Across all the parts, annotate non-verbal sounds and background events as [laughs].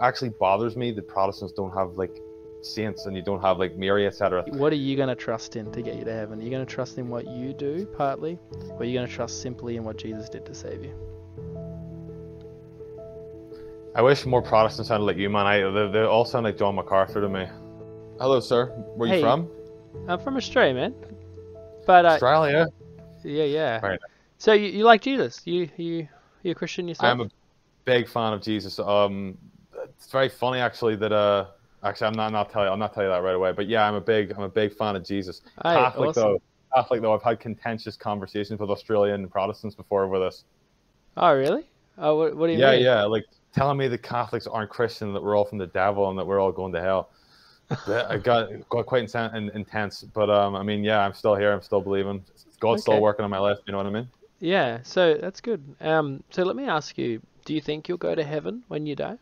actually bothers me that Protestants don't have like saints and you don't have like Mary, etc. What are you going to trust in to get you to heaven? Are you going to trust in what you do, partly, or are you going to trust simply in what Jesus did to save you? I wish more Protestants sounded like you, man. I they, they all sound like John MacArthur to me. Hello, sir. Where Hey. you from? I'm from Australia, man. But uh, Australia. yeah, yeah. Right. So you, you like Jesus? You you you a Christian yourself? I'm a big fan of Jesus. Um, it's very funny actually that uh, actually I'm not not tell you I'm not tell you that right away. But yeah, I'm a big I'm a big fan of Jesus. Aye, Catholic awesome. though. Catholic though. I've had contentious conversations with Australian Protestants before over this. Oh, really? Oh, what, what do you Yeah, mean? yeah, yeah, like telling me that Catholics aren't Christian, that we're all from the devil, and that we're all going to hell. [laughs] I got got quite intense, but um, I mean, yeah, I'm still here. I'm still believing. God's still working on my life. You know what I mean? Yeah, so that's good. Um, so let me ask you: Do you think you'll go to heaven when you die?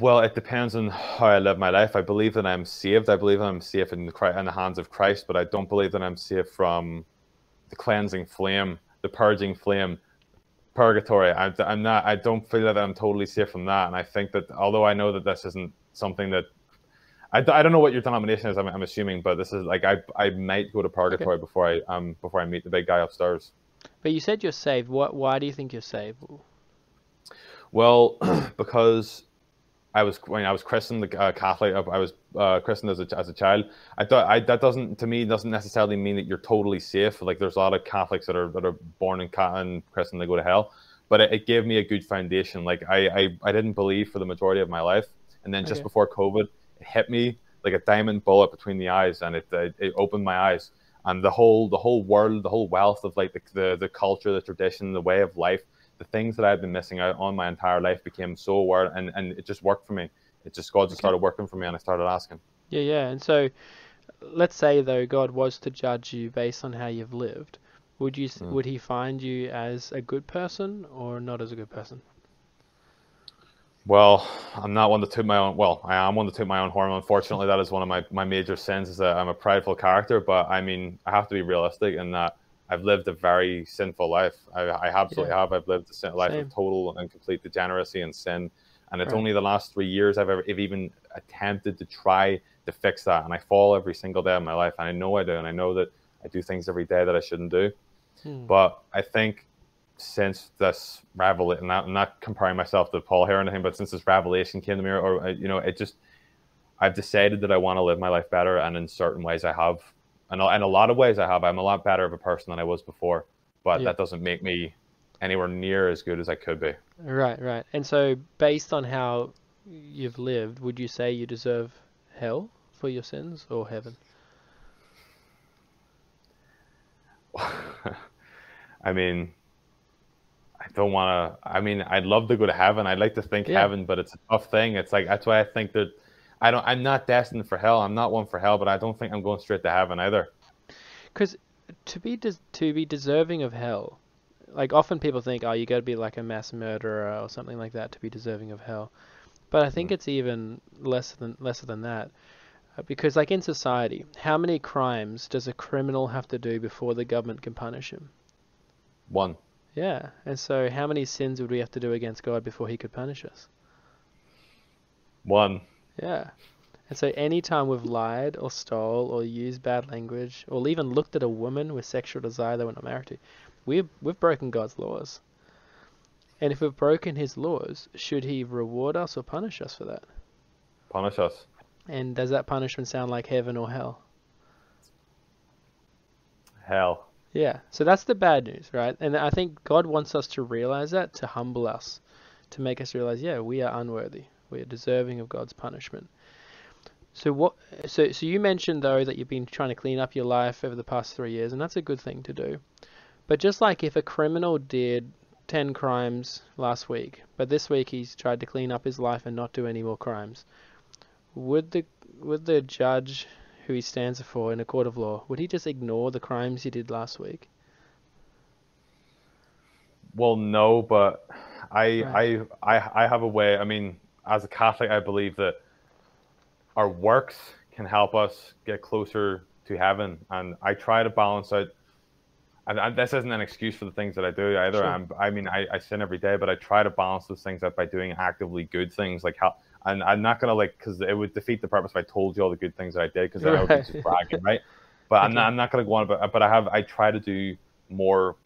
Well, it depends on how I live my life. I believe that I'm saved. I believe that I'm safe in the, in the hands of Christ, but I don't believe that I'm safe from the cleansing flame, the purging flame, purgatory. I, I'm not. I don't feel that I'm totally safe from that. And I think that although I know that this isn't something that I don't know what your denomination is. I'm, I'm assuming, but this is like I I might go to purgatory before I um before I meet the big guy upstairs. But you said you're saved. What? Why do you think you're saved? Well, [clears throat] because I was when I was christened uh, Catholic, I was uh, christened as a as a child. I thought I, that doesn't to me doesn't necessarily mean that you're totally safe. Like there's a lot of Catholics that are that are born in and christened they go to hell, but it, it gave me a good foundation. Like I, I I didn't believe for the majority of my life, and then just before COVID, it hit me like a diamond bullet between the eyes, and it it, it opened my eyes. And the whole the whole world, the whole wealth of like the, the the culture, the tradition, the way of life, the things that I've been missing out on my entire life became so aware, and and it just worked for me. It just God just started working for me, and I started asking. Yeah, yeah. And so, let's say though God was to judge you based on how you've lived, would you Mm. would He find you as a good person or not as a good person? Well, I'm not one to toot my own. Well, I am one to toot my own horn. Unfortunately, that is one of my, my major sins. Is that I'm a prideful character. But I mean, I have to be realistic in that I've lived a very sinful life. I, I absolutely have. I've lived a sin, life Same. of total and complete degeneracy and sin. And it's Right. only the last three years I've ever, have even attempted to try to fix that. And I fall every single day of my life. And I know I do. And I know that I do things every day that I shouldn't do. Hmm. But I think since this revelation, not, I'm not comparing myself to Paul here or anything, but since this revelation came to me, or, or you know, it just, I've decided that I want to live my life better, and in certain ways I have, and in a lot of ways I have. I'm a lot better of a person than I was before, but Yeah. that doesn't make me anywhere near as good as I could be. Right, right. And so, based on how you've lived, would you say you deserve hell for your sins or heaven? [laughs] I mean, I don't want to. I mean, I'd love to go to heaven. I'd like to think Yeah. heaven, but it's a tough thing. It's like that's why I think that I don't. I'm not destined for hell. I'm not one for hell, but I don't think I'm going straight to heaven either. Because to be des- to be deserving of hell, like often people think, oh, you got to be like a mass murderer or something like that to be deserving of hell. But I think Mm. it's even less than lesser than that. Uh, Because like in society, how many crimes does a criminal have to do before the government can punish him? One. Yeah, and so how many sins would we have to do against God before He could punish us? One. Yeah. And so anytime we've lied or stole or used bad language or even looked at a woman with sexual desire that we're not married to, we've we've broken God's laws. And if we've broken his laws, should he reward us or punish us for that? Punish us. And does that punishment sound like heaven or hell? Hell. Yeah. So that's the bad news, right? And I think God wants us to realize that, to humble us, to make us realize, yeah, we are unworthy. We are deserving of God's punishment. So what so so you mentioned though that you've been trying to clean up your life over the past 3 years and that's a good thing to do. But just like if a criminal did 10 crimes last week, but this week he's tried to clean up his life and not do any more crimes, would the would the judge who he stands for in a court of law, would he just ignore the crimes he did last week? Well, no, but I, Right. I, I, I have a way. I mean, as a Catholic, I believe that our works can help us get closer to heaven, and I try to balance out. and, and this isn't an excuse for the things that I do either. Sure. I'm, I mean, I, I sin every day, but I try to balance those things out by doing actively good things, like how. And I'm not gonna like because it would defeat the purpose if I told you all the good things that I did, because then I would be Right. just bragging, right? But I'm not. I'm not gonna go on. But but I have. I try to do more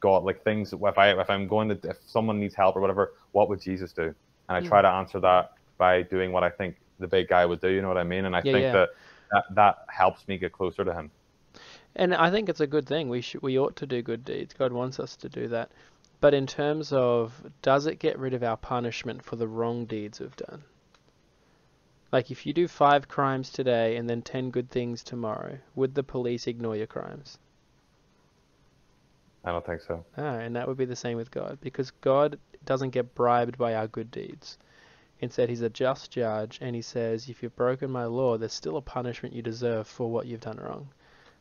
God like things. If I if I'm going to if someone needs help or whatever, what would Jesus do? And I try to answer that by doing what I think the big guy would do. You know what I mean? And I Yeah, think yeah. that, that that helps me get closer to him. And I think it's a good thing. We should, we ought to do good deeds. God wants us to do that. But in terms of, does it get rid of our punishment for the wrong deeds we've done? Like if you do five crimes today and then ten good things tomorrow, would the police ignore your crimes? I don't think so. No, and that would be the same with God, because God doesn't get bribed by our good deeds. Instead, He's a just judge, and He says, if you've broken my law, there's still a punishment you deserve for what you've done wrong,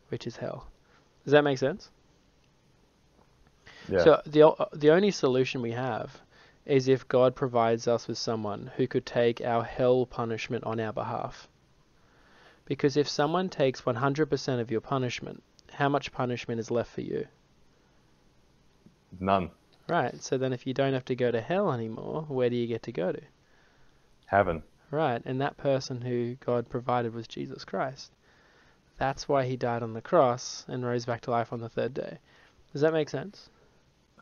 which is hell. Does that make sense? Yeah. So the the only solution we have is if God provides us with someone who could take our hell punishment on our behalf. Because if someone takes 100% of your punishment, how much punishment is left for you? None. Right. So then if you don't have to go to hell anymore, where do you get to go to? Heaven. Right. And that person who God provided was Jesus Christ. That's why he died on the cross and rose back to life on the third day. Does that make sense?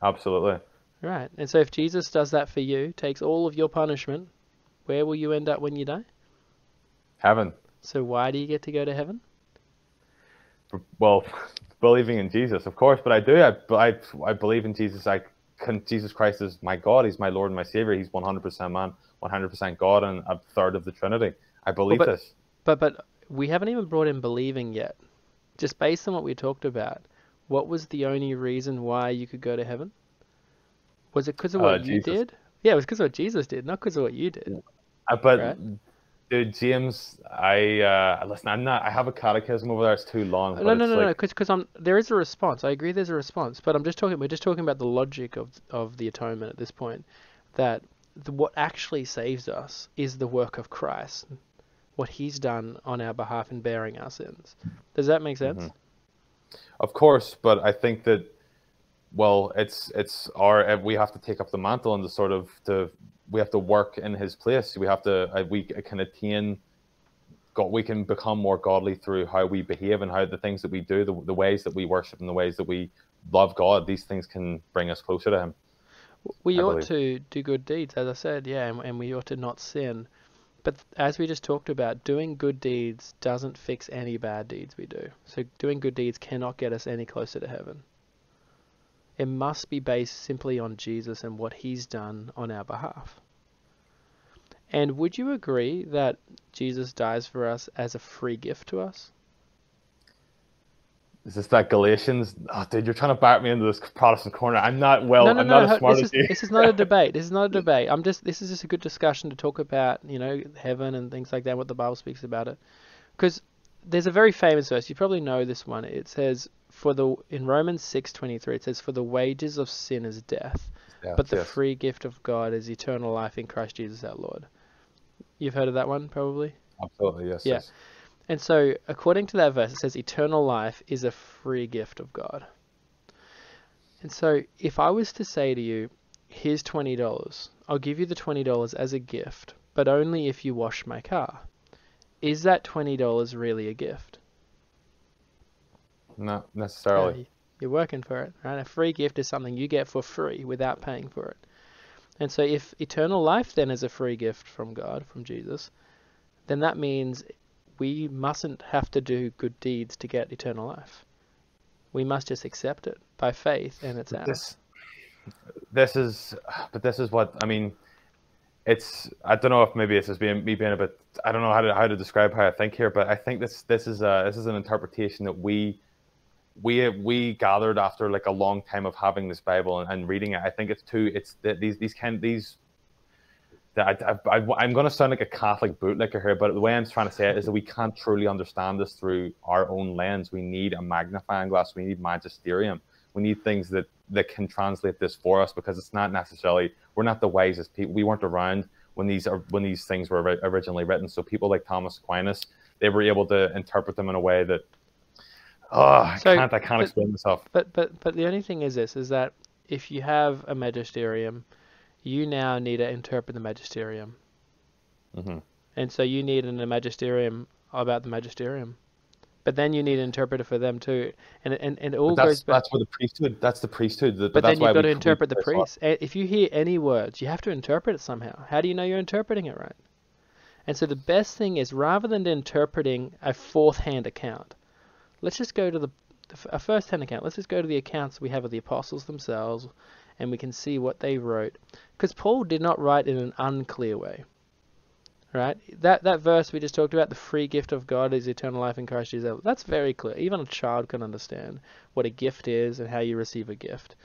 Absolutely. Right. And so if Jesus does that for you, takes all of your punishment, where will you end up when you die? Heaven. So why do you get to go to heaven? Well, believing in Jesus, of course, but I do. I, I, I believe in Jesus. I can, Jesus Christ is my God. He's my Lord and my Savior. He's 100% man, 100% God, and a third of the Trinity. I believe but- this. But but we haven't even brought in believing yet. Just based on what we talked about, what was the only reason why you could go to heaven? Was it because of Uh, what you Jesus. did? Yeah, it was because of what Jesus did, not because of what you did. Uh, but Right. Dude, James, I uh, listen. I'm not. I have a catechism over there. It's too long. No, but no, it's no, no, because because I'm there is a response. I agree, there's a response, but I'm just talking. We're just talking about the logic of of the atonement at this point. That the, what actually saves us is the work of Christ, what He's done on our behalf in bearing our sins. Does that make sense? Mhm. Of course, but I think that well, it's it's our we have to take up the mantle and to sort of to we have to work in His place. We have to uh, we can attain. God, we can become more godly through how we behave and how the things that we do, the, the ways that we worship and the ways that we love God. These things can bring us closer to Him. We I ought believe. to do good deeds, as I said, yeah, and, and we ought to not sin. But as we just talked about, doing good deeds doesn't fix any bad deeds we do. So doing good deeds cannot get us any closer to heaven. It must be based simply on Jesus and what he's done on our behalf. And would you agree that Jesus dies for us as a free gift to us? Is this that Galatians? Oh, dude, you're trying to back me into this Protestant corner. I'm not well. no, no, I'm no. not as smart this as is you. this is not a [laughs] debate. This is not a debate. I'm just this is just a good discussion to talk about, you know, heaven and things like that. What the Bible speaks about it, because there's a very famous verse. You probably know this one. It says, "For the in Romans six twenty three, it says, for the wages of sin is death, Yeah, but the yes. free gift of God is eternal life in Christ Jesus our Lord." You've heard of that one, probably. Absolutely, yes. Yeah. yes. And so, according to that verse, it says eternal life is a free gift of God. And so, if I was to say to you, here's $20, I'll give you the $20 as a gift, but only if you wash my car, is that $20 really a gift? Not necessarily. No, you're working for it, right? A free gift is something you get for free without paying for it. And so, if eternal life then is a free gift from God, from Jesus, then that means we mustn't have to do good deeds to get eternal life. We must just accept it by faith, and it's ours. this this is but this is what i mean it's i don't know if maybe this is being me being a bit i don't know how to how to describe how i think here but i think this this is a this is an interpretation that we we we gathered after like a long time of having this bible and, and reading it i think it's too it's that these these kind these I, I, am going to sound like a Catholic bootlicker here, but the way I'm trying to say it is that we can't truly understand this through our own lens. We need a magnifying glass. We need magisterium. We need things that that can translate this for us because it's not necessarily we're not the wisest people. We weren't around when these are when these things were ori- originally written. So people like Thomas Aquinas, they were able to interpret them in a way that Oh, I So, can't. I can't but- explain myself. But but but the only thing is this: is that if you have a magisterium, you now need to interpret the magisterium, hmm and so you need an, a magisterium about the magisterium. But then you need an interpreter for them too, and and, and it all But that's goes back. that's where the priesthood. That's the priesthood. But, But then you've got to interpret the priest. If you hear any words, you have to interpret it somehow. How do you know you're interpreting it right? And so the best thing is rather than interpreting a fourth hand account, let's just go to the the f- a first hand account. Let's just go to the accounts we have of the apostles themselves and we can see what they wrote. Because Paul did not write in an unclear way. Right? That that verse we just talked about, the free gift of God is eternal life in Christ Jesus. That's very clear. Even a child can understand what a gift is and how you receive a gift.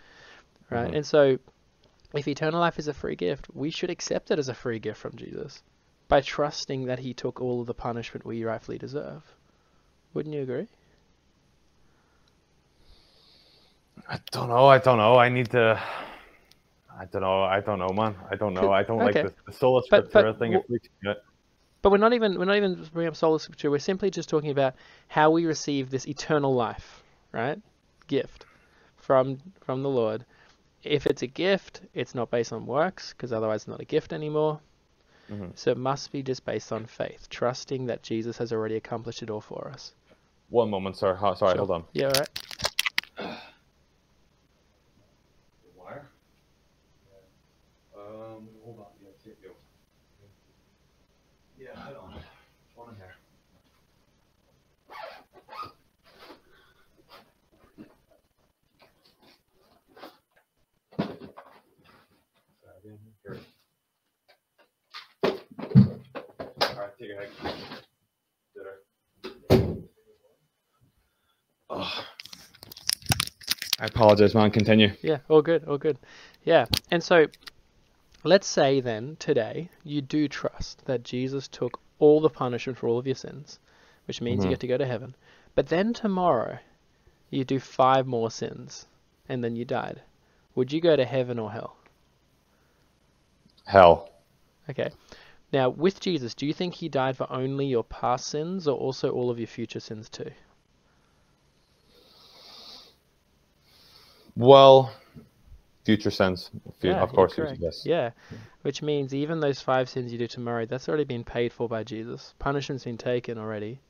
Right? Mhm. And so if eternal life is a free gift, we should accept it as a free gift from Jesus by trusting that he took all of the punishment we rightfully deserve. Wouldn't you agree? I don't know. I don't know. I need to. I don't know. I don't know, man. I don't know. I don't Okay. like the, the sola But- but scriptura thing. It freaks me out. But we're not even we're not even bringing up sola scriptura. We're simply just talking about how we receive this eternal life, right? Gift from from the Lord. If it's a gift, it's not based on works, because otherwise it's not a gift anymore. Mhm. So it must be just based on faith, trusting that Jesus has already accomplished it all for us. One moment, sir. Ho- Sorry, Sure. hold on. Yeah, all right. Wire? Um, hold on. Yeah, take you. Yeah, hold on. One in here. Here. Alright, take a hike. Dinner. Oh. I apologize, man. Continue. Yeah, all good, all good. Yeah, and so let's say then today you do trust that Jesus took all the punishment for all of your sins, which means you Mhm. get to go to heaven. But then tomorrow you do five more sins and then you died. Would you go to heaven or hell? Hell. Okay. Now, with Jesus, do you think he died for only your past sins or also all of your future sins too? Well, future sense. Fu- Yeah, of course, future, yes. Yeah, which means even those five sins you do tomorrow, that's already been paid for by Jesus. Punishment's been taken already.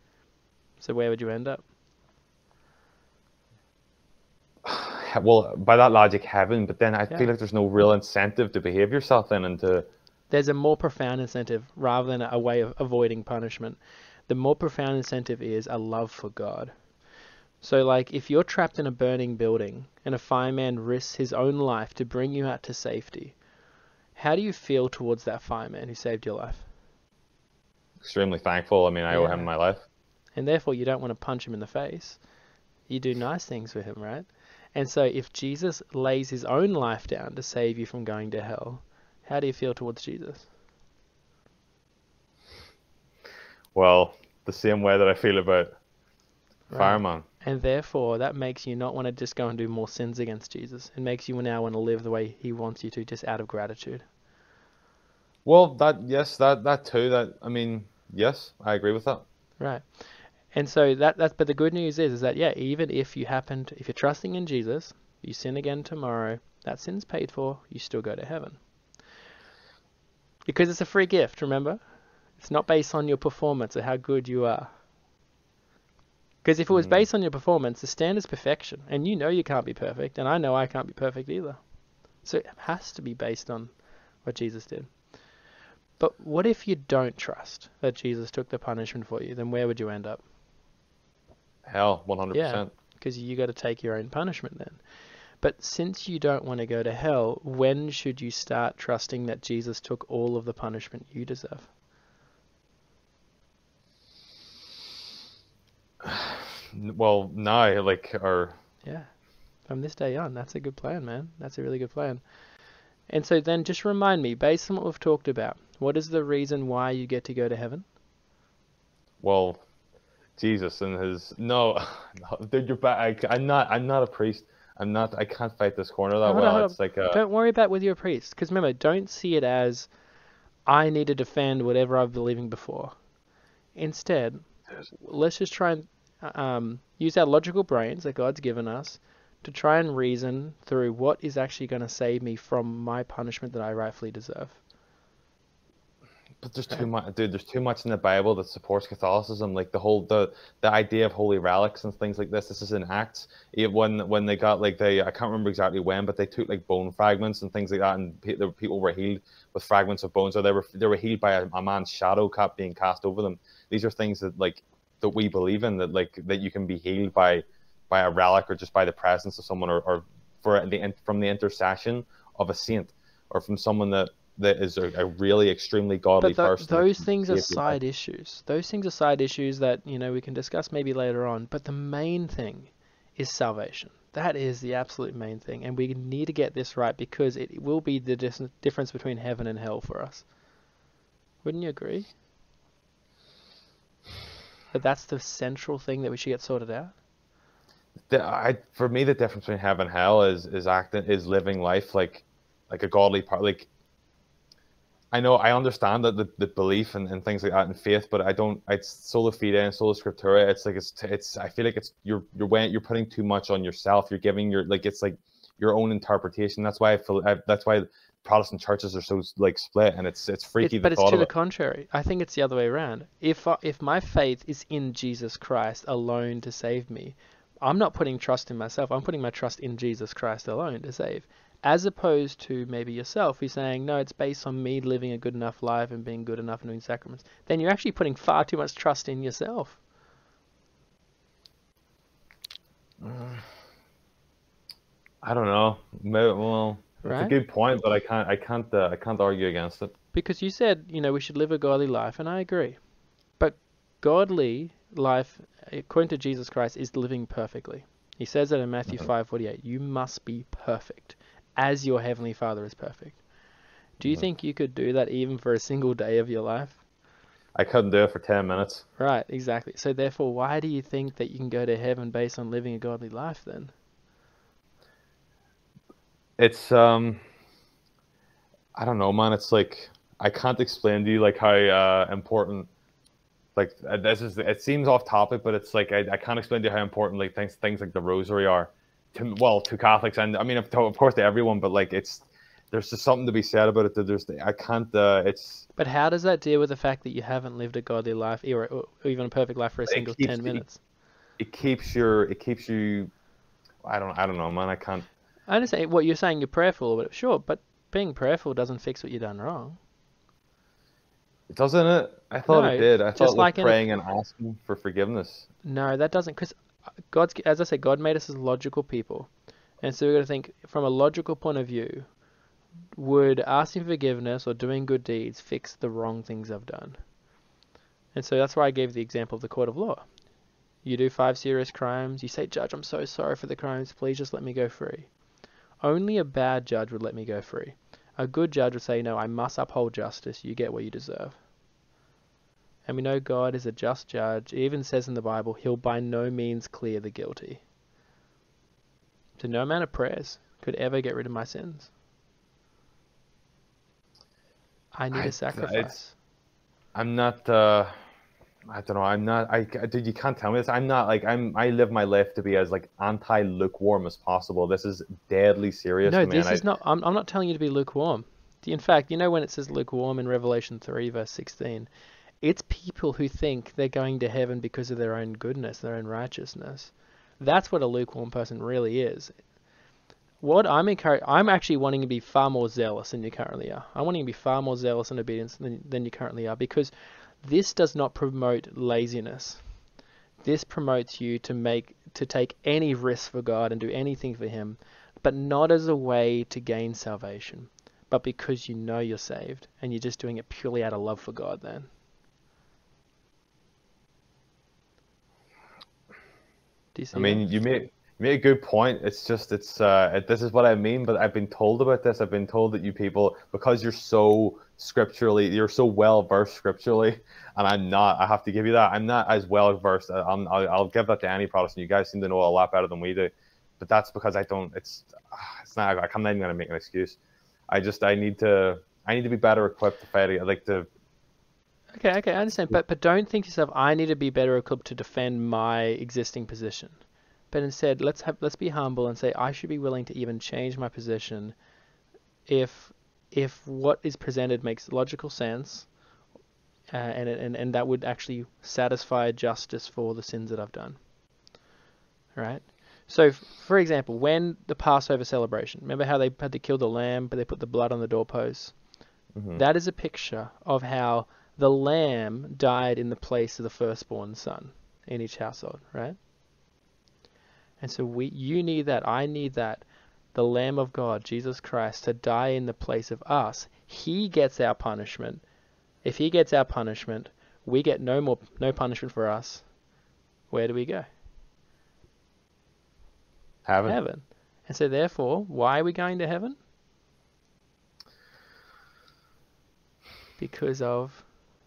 So where would you end up? [sighs] Well, by that logic, heaven. But then I Yeah. feel like there's no real incentive to behave yourself then and to. There's a more profound incentive rather than a way of avoiding punishment. The more profound incentive is a love for God. So, like, if you're trapped in a burning building and a fireman risks his own life to bring you out to safety, how do you feel towards that fireman who saved your life? Extremely thankful. I mean, I owe him my life. and therefore you don't want to punch him in the face. You do nice things for him, right? And so if Jesus lays his own life down to save you from going to hell, how do you feel towards Jesus? Well, the same way that I feel about Right. fireman. And therefore that makes you not want to just go and do more sins against Jesus. It makes you now want to live the way he wants you to, just out of gratitude. Well, that yes, that that too. That I mean, yes, I agree with that. Right. And so that that's but the good news is is that yeah, even if you happen to, if you're trusting in Jesus, you sin again tomorrow, that sin's paid for, you still go to heaven. Because it's a free gift, remember? It's not based on your performance or how good you are. Because if it was Mm. based on your performance, the standard's perfection, and you know you can't be perfect, and I know I can't be perfect either. So it has to be based on what Jesus did. But what if you don't trust that Jesus took the punishment for you? Then where would you end up? Hell, one hundred percent. Yeah, because you got to take your own punishment then. But since you don't want to go to hell, when should you start trusting that Jesus took all of the punishment you deserve? Well, now, like, or Yeah. From this day on, that's a good plan, man. That's a really good plan. And so then just remind me, based on what we've talked about, what is the reason why you get to go to heaven? well, Jesus and his no, [laughs] no you're back. I, I'm not. I'm not a priest. I'm not. I can't fight this corner that on, well. hold It's like a. Don't worry about with your priest, because remember, don't see it as I need to defend whatever I've believing before. Instead, let's just try and um, use our logical brains that God's given us to try and reason through what is actually going to save me from my punishment that I rightfully deserve. But there's too much, dude. There's too much in the Bible that supports Catholicism, like the whole the the idea of holy relics and things like this. This is in Acts. It, when when they got like they, I can't remember exactly when, but they took like bone fragments and things like that, and pe- the people were healed with fragments of bones, or they were they were healed by a, a man's shadow cap being cast over them. These are things that like that we believe in that like that you can be healed by by a relic or just by the presence of someone or, or for the from the intercession of a saint or from someone that that is a, a really extremely godly but th- person. those things are side life. issues. Those things are side issues that you know we can discuss maybe later on. But the main thing is salvation. That is the absolute main thing, and we need to get this right because it will be the dis- difference between heaven and hell for us. Wouldn't you agree? That that's the central thing that we should get sorted out. the, I for me the difference between heaven and hell is is acting is living life like like a godly part like I know I understand that the, the belief and, and things like that and faith, but I don't. It's sola fide and sola scriptura. It's like it's it's. I feel like it's you're you're weighing, you're putting too much on yourself. You're giving your like it's like your own interpretation. That's why I feel I, that's why Protestant churches are so like split, and it's it's freaky. It- but it's to the it. contrary. I think it's the other way around. If I, if my faith is in Jesus Christ alone to save me, I'm not putting trust in myself. I'm putting my trust in Jesus Christ alone to save. As opposed to maybe yourself, who's saying, no, it's based on me living a good enough life and being good enough and doing sacraments. Then you're actually putting far too much trust in yourself. Uh, I don't know. Maybe, well, it's a good point, but I can't I can't uh, I can't argue against it. Because you said, you know, we should live a godly life, and I agree. But godly life, according to Jesus Christ, is living perfectly. He says that in Matthew Mhm. 5:48. You must be perfect, as your heavenly Father is perfect. Do you Mhm. think you could do that even for a single day of your life? I couldn't do it for ten minutes. Right, exactly. So therefore, why do you think that you can go to heaven based on living a godly life then? It's um, I don't know, man. It's like I can't explain to you like how uh, important. Like uh, this is it seems off topic, but it's like I, I can't explain to you how important like things things like the rosary are to well to Catholics and I mean of, of course to everyone, but like it's there's just something to be said about it that there's I can't uh, it's But how does that deal with the fact that you haven't lived a godly life or, even a perfect life for a single keeps 10 you- minutes? it keeps your it keeps you I don't I don't know man I can't I understand what you're saying. You're prayerful, or whatever, sure, but being prayerful doesn't fix what you've done wrong. It doesn't it I thought No, it did I just thought like like in a- praying and asking for forgiveness No, that doesn't, because uh, God's, as I said, God made us as logical people, and so we've got to think from a logical point of view. Would asking forgiveness or doing good deeds fix the wrong things I've done? And so that's why I gave the example of the court of law. You do five serious crimes. You say, Judge, I'm so sorry for the crimes. Please just let me go free. Only a bad judge would let me go free. A good judge would say, No, I must uphold justice. You get what you deserve. And we know God is a just judge. It even says in the Bible, He'll by no means clear the guilty. So no amount of prayers could ever get rid of my sins. I need I- a sacrifice. I'm not. Uh, I don't know. I'm not. I dude, you can't tell me this. I'm not like I'm. I live my life to be as like anti lukewarm as possible. This is deadly serious. No, to me, this is not. I'm, I'm not telling you to be lukewarm. In fact, you know when it says lukewarm in Revelation 3, verse 16, it's people who think they're going to heaven because of their own goodness, their own righteousness. That's what a lukewarm person really is. What I'm encourage, I'm actually wanting to be far more zealous than you currently are. I'm wanting to be far more zealous and obedience than, than you currently are because this does not promote laziness. This promotes you to make to take any risk for God and do anything for Him, but not as a way to gain salvation, but because you know you're saved and you're just doing it purely out of love for God. Then. Do you see? I mean, you made you made a good point. It's just it's uh, it, this is what I mean. But I've been told about this. I've been told that you people because you're so scripturally, you're so well versed scripturally, and I'm not. I have to give you that. I'm not as well versed. I'm, I'll, I'll give that to any Protestant. You guys seem to know a lot better than we do. But that's because I don't. It's ah, it's not. Like I'm not even gonna make an excuse. I just I need to I need to be better equipped to fight. Like to Okay, okay, I understand. But but don't think to yourself, I need to be better equipped to defend my existing position. But instead, let's have let's be humble and say I should be willing to even change my position if if what is presented makes logical sense, uh, and, and and that would actually satisfy justice for the sins that I've done. Right. So, for example, when the Passover celebration, remember how they had to kill the lamb, but they put the blood on the doorposts. Mhm. That is a picture of how the lamb died in the place of the firstborn son in each household, right? And so we, you need that. I need that. The Lamb of God, Jesus Christ, to die in the place of us. He gets our punishment. If he gets our punishment, we get no more, no punishment for us. Where do we go? Heaven. Heaven. And so, therefore, why are we going to heaven? Because of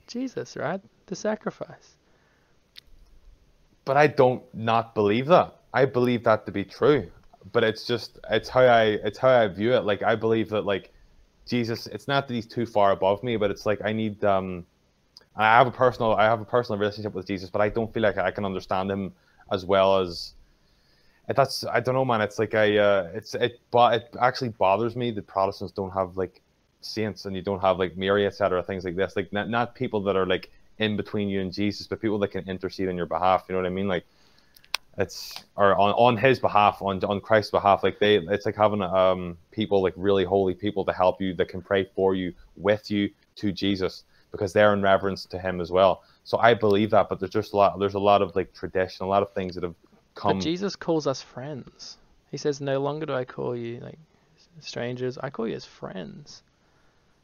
Jesus, right? The sacrifice. But I don't not believe that. I believe that to be true. But it's just it's how I it's how I view it. Like I believe that like Jesus, it's not that he's too far above me, but it's like I need um I have a personal I have a personal relationship with Jesus, but I don't feel like I can understand him as well as that's I don't know, man. It's like I uh, it's it but it actually bothers me that Protestants don't have like saints and you don't have like Mary, etc. Things like this. Like not not people that are like in between you and Jesus, but people that can intercede on your behalf. You know what I mean? Like it's or on, on his behalf, on on Christ's behalf. Like they, it's like having um people like really holy people to help you that can pray for you with you to Jesus because they're in reverence to him as well. So I believe that, but there's just a lot. There's a lot of like tradition, a lot of things that have come. But Jesus calls us friends. He says, "No longer do I call you like strangers. I call you as friends."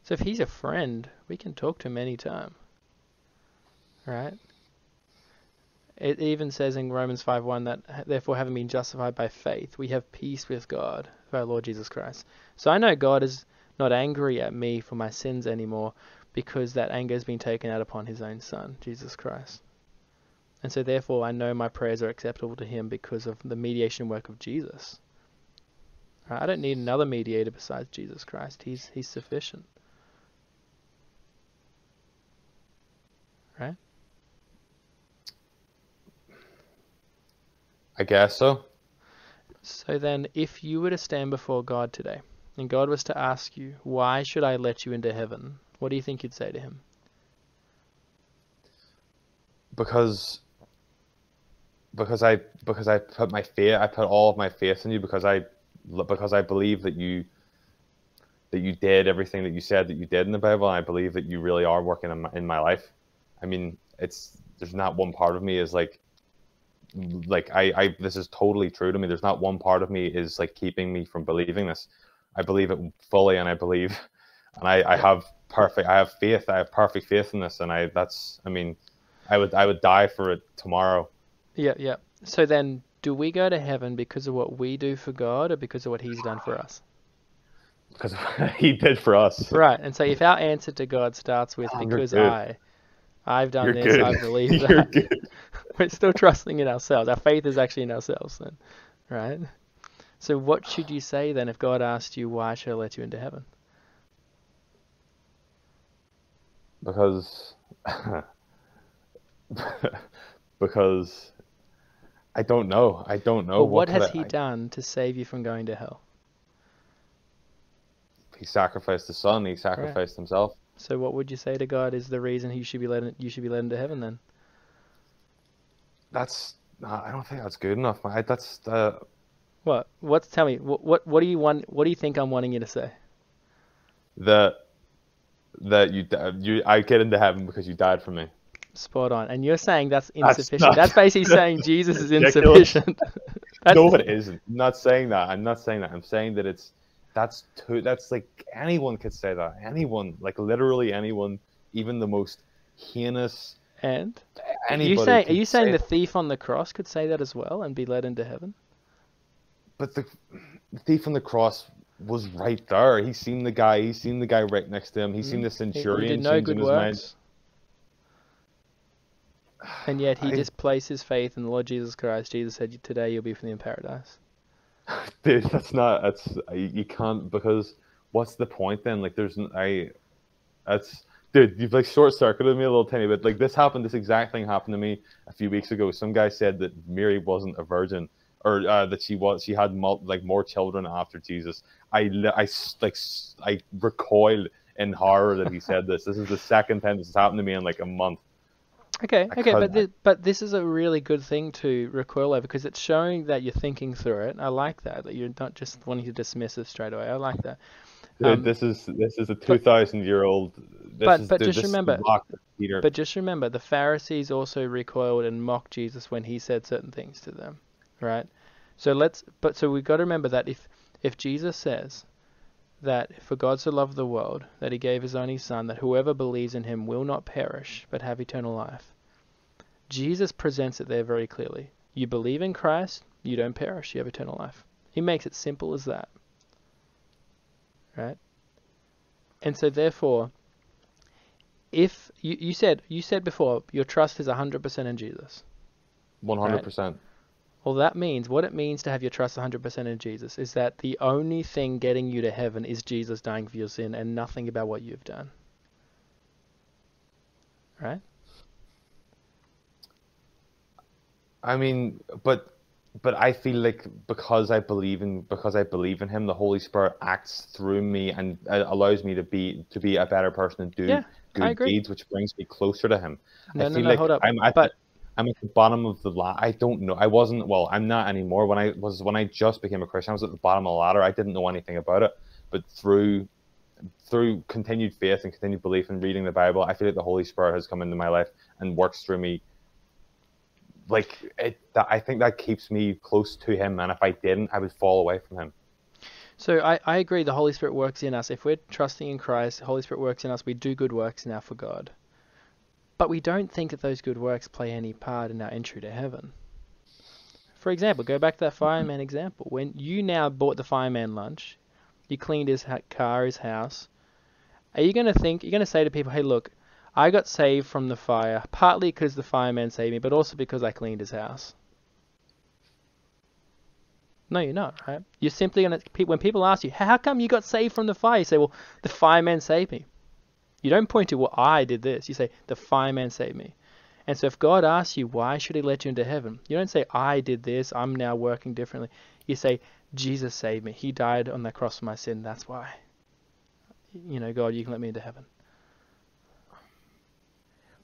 So if he's a friend, we can talk to him anytime. Right? It even says in Romans 5:1 that therefore having been justified by faith, we have peace with God through our Lord Jesus Christ. So I know God is not angry at me for my sins anymore because that anger has been taken out upon his own son, Jesus Christ. And so therefore I know my prayers are acceptable to him because of the mediation work of Jesus. I don't need another mediator besides Jesus Christ. He's he's sufficient. Right? I guess so. So then if you were to stand before God today and God was to ask you, "Why should I let you into heaven?" What do you think you'd say to him? Because because I because I put my faith I put all of my faith in you because I because I believe that you that you did everything that you said that you did in the Bible and I believe that you really are working in my, in my life. I mean, it's there's not one part of me is like like I, I this is totally true to me. There's not one part of me is like keeping me from believing this. I believe it fully and I believe [laughs] and I, I have perfect I have faith. I have perfect faith in this and I that's I mean I would I would die for it tomorrow. Yeah, yeah. So then do we go to heaven because of what we do for God or because of what he's done for us? Because [laughs] he did for us. Right. And so if our answer to God starts with Oh, because. I I've done You're this, good. I believe [laughs] You're that. We're still trusting in ourselves. Our faith is actually in ourselves then. Right? So what should you say then if God asked you why should I let you into heaven? Because [laughs] because I don't know. I don't know Well, what could has I- he done to save you from going to hell? He sacrificed his son. He sacrificed himself. So what would you say to God is the reason you should be led you should be led into heaven then? That's nah, I don't think that's good enough. I, that's the What? What's tell me what what what do you want what do you think I'm wanting you to say? that that you you I get into heaven because you died for me. Spot on. And you're saying that's That's insufficient. not- That's basically saying [laughs] Jesus is insufficient. That's- [laughs] no, it isn't. I'm not saying that. I'm not saying that. I'm saying that it's that's too. That's like anyone could say that. Anyone, like literally anyone, even the most heinous. And Anybody. you saying are you saying say- the thief on the cross could say that as well and be led into heaven? But the, the thief on the cross was right there. He seen the guy. He seen the guy right next to him. He seen mm. the He, he centurion did no changing good his mind. works. And yet he I- just placed his faith in the Lord Jesus Christ. Jesus said, "Today you'll be with me in paradise." [laughs] Dude, that's not. That's you you can't because what's the point then? Like, there's I. That's dude, you've like short circuited me a little tiny bit. Like this happened, this exact thing happened to me a few weeks ago. Some guy said that Mary wasn't a virgin, or uh, that she was, she had mul- like more children after Jesus. I, I like, I recoiled in horror that he said this. This is the second time this has happened to me in like a month. Okay, I okay, but this, but this is a really good thing to recoil over because it's showing that you're thinking through it. I like that that you're not just wanting to dismiss it straight away. I like that. Dude, Um, this is this is a two thousand year old. This But- is, but dude, just this is the remember- Peter. But just remember, the Pharisees also recoiled and mocked Jesus when he said certain things to them, right? So let's, but so we've got to remember that if if Jesus says that for God so loved the world that he gave his only Son, that whoever believes in him will not perish but have eternal life, Jesus presents it there very clearly. You believe in Christ, you don't perish, you have eternal life. He makes it simple as that, right? And so therefore if you, you said you said before your trust is 100% in Jesus. One hundred percent. Well, that means what it means to have your trust 100% in Jesus is that the only thing getting you to heaven is Jesus dying for your sin and nothing about what you've done. Right? I mean, but but I feel like because I believe in because I believe in him, the Holy Spirit acts through me and uh, allows me to be to be a better person and do Yeah, good deeds, which brings me closer to him. No, I feel no, like hold up. I'm at But the, I'm at the bottom of the ladder. I don't know. I wasn't. Well, I'm not anymore. When I was when I just became a Christian, I was at the bottom of the ladder. I didn't know anything about it, but through through continued faith and continued belief in reading the Bible, I feel like the Holy Spirit has come into my life and works through me. Like it, that, I think that keeps me close to Him, and if I didn't, I would fall away from Him. so I, I agree the Holy Spirit works in us. If we're trusting in Christ, the Holy Spirit works in us, we do good works now for God. But we don't think that those good works play any part in our entry to heaven. For example, go back to that fireman example. When you now bought the fireman lunch, you cleaned his car, his house. Are you going to think, you're going to say to people, hey, look, I got saved from the fire, partly because the fireman saved me, but also because I cleaned his house? No, you're not, right? You're simply going to, when people ask you, how come you got saved from the fire? You say, well, the fireman saved me. You don't point to, well, I did this. You say, the fireman saved me. And so if God asks you, why should he let you into heaven? You don't say, I did this, I'm now working differently. You say, Jesus saved me. He died on the cross for my sin. That's why. You know, God, you can let me into heaven.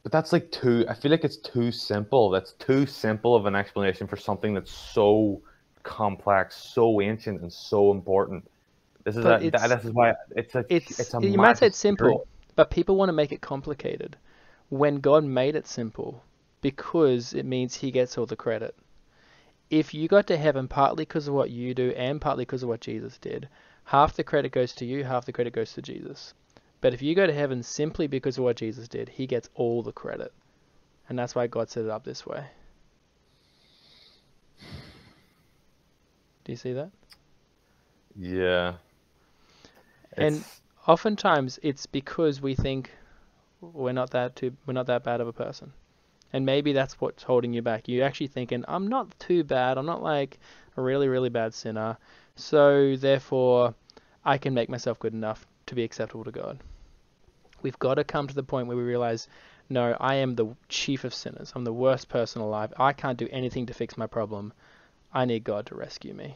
But that's like too. I feel like it's too simple. That's too simple of an explanation for something that's so complex, so ancient, and so important. This is But a, it's- this is why it's a It's, it's a you might say it's simple, theory. but people want to make it complicated. When God made it simple, because it means He gets all the credit. If you got to heaven partly because of what you do and partly because of what Jesus did, half the credit goes to you, half the credit goes to Jesus. But if you go to heaven simply because of what Jesus did, He gets all the credit. And that's why God set it up this way. Do you see that? Yeah. And- oftentimes it's because we think we're not that too we're not that bad of a person and maybe that's what's holding you back you're actually thinking i'm not too bad i'm not like a really really bad sinner so therefore i can make myself good enough to be acceptable to god we've got to come to the point where we realize no i am the chief of sinners i'm the worst person alive i can't do anything to fix my problem i need god to rescue me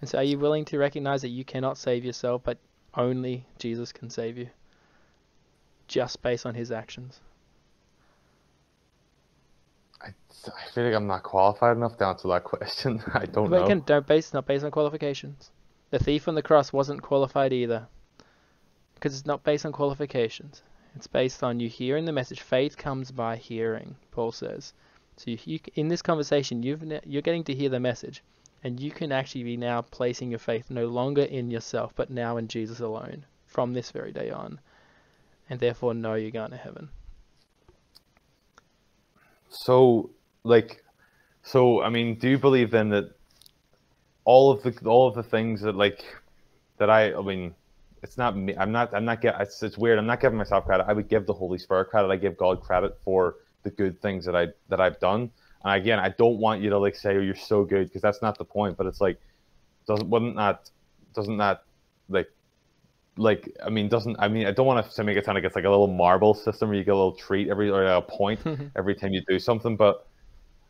And so, are you willing to recognize that you cannot save yourself, but only Jesus can save you? Just based on his actions. I, I feel like I'm not qualified enough to answer that [laughs] question. I don't but know. again, don't base not based on qualifications. The thief on the cross wasn't qualified either, because it's not based on qualifications. It's based on you hearing the message. Faith comes by hearing. Paul says. So you, you in this conversation, you've you're getting to hear the message, and you can actually be now placing your faith no longer in yourself, but now in Jesus alone from this very day on, and therefore know you're going to heaven. So, like, so I mean, do you believe then that all of the all of the things that like that I I mean, it's not me. I'm not. I'm not. Get. It's, it's weird. I'm not giving myself credit. I would give the Holy Spirit credit. I give God credit for the good things that I that I've done. And again, I don't want you to like say, "Oh, you're so good," because that's not the point. But it's like, doesn't wouldn't that doesn't that like like I mean doesn't I mean I don't want to to make it sound like it's like a little marble system where you get a little treat every or a point [laughs] every time you do something, but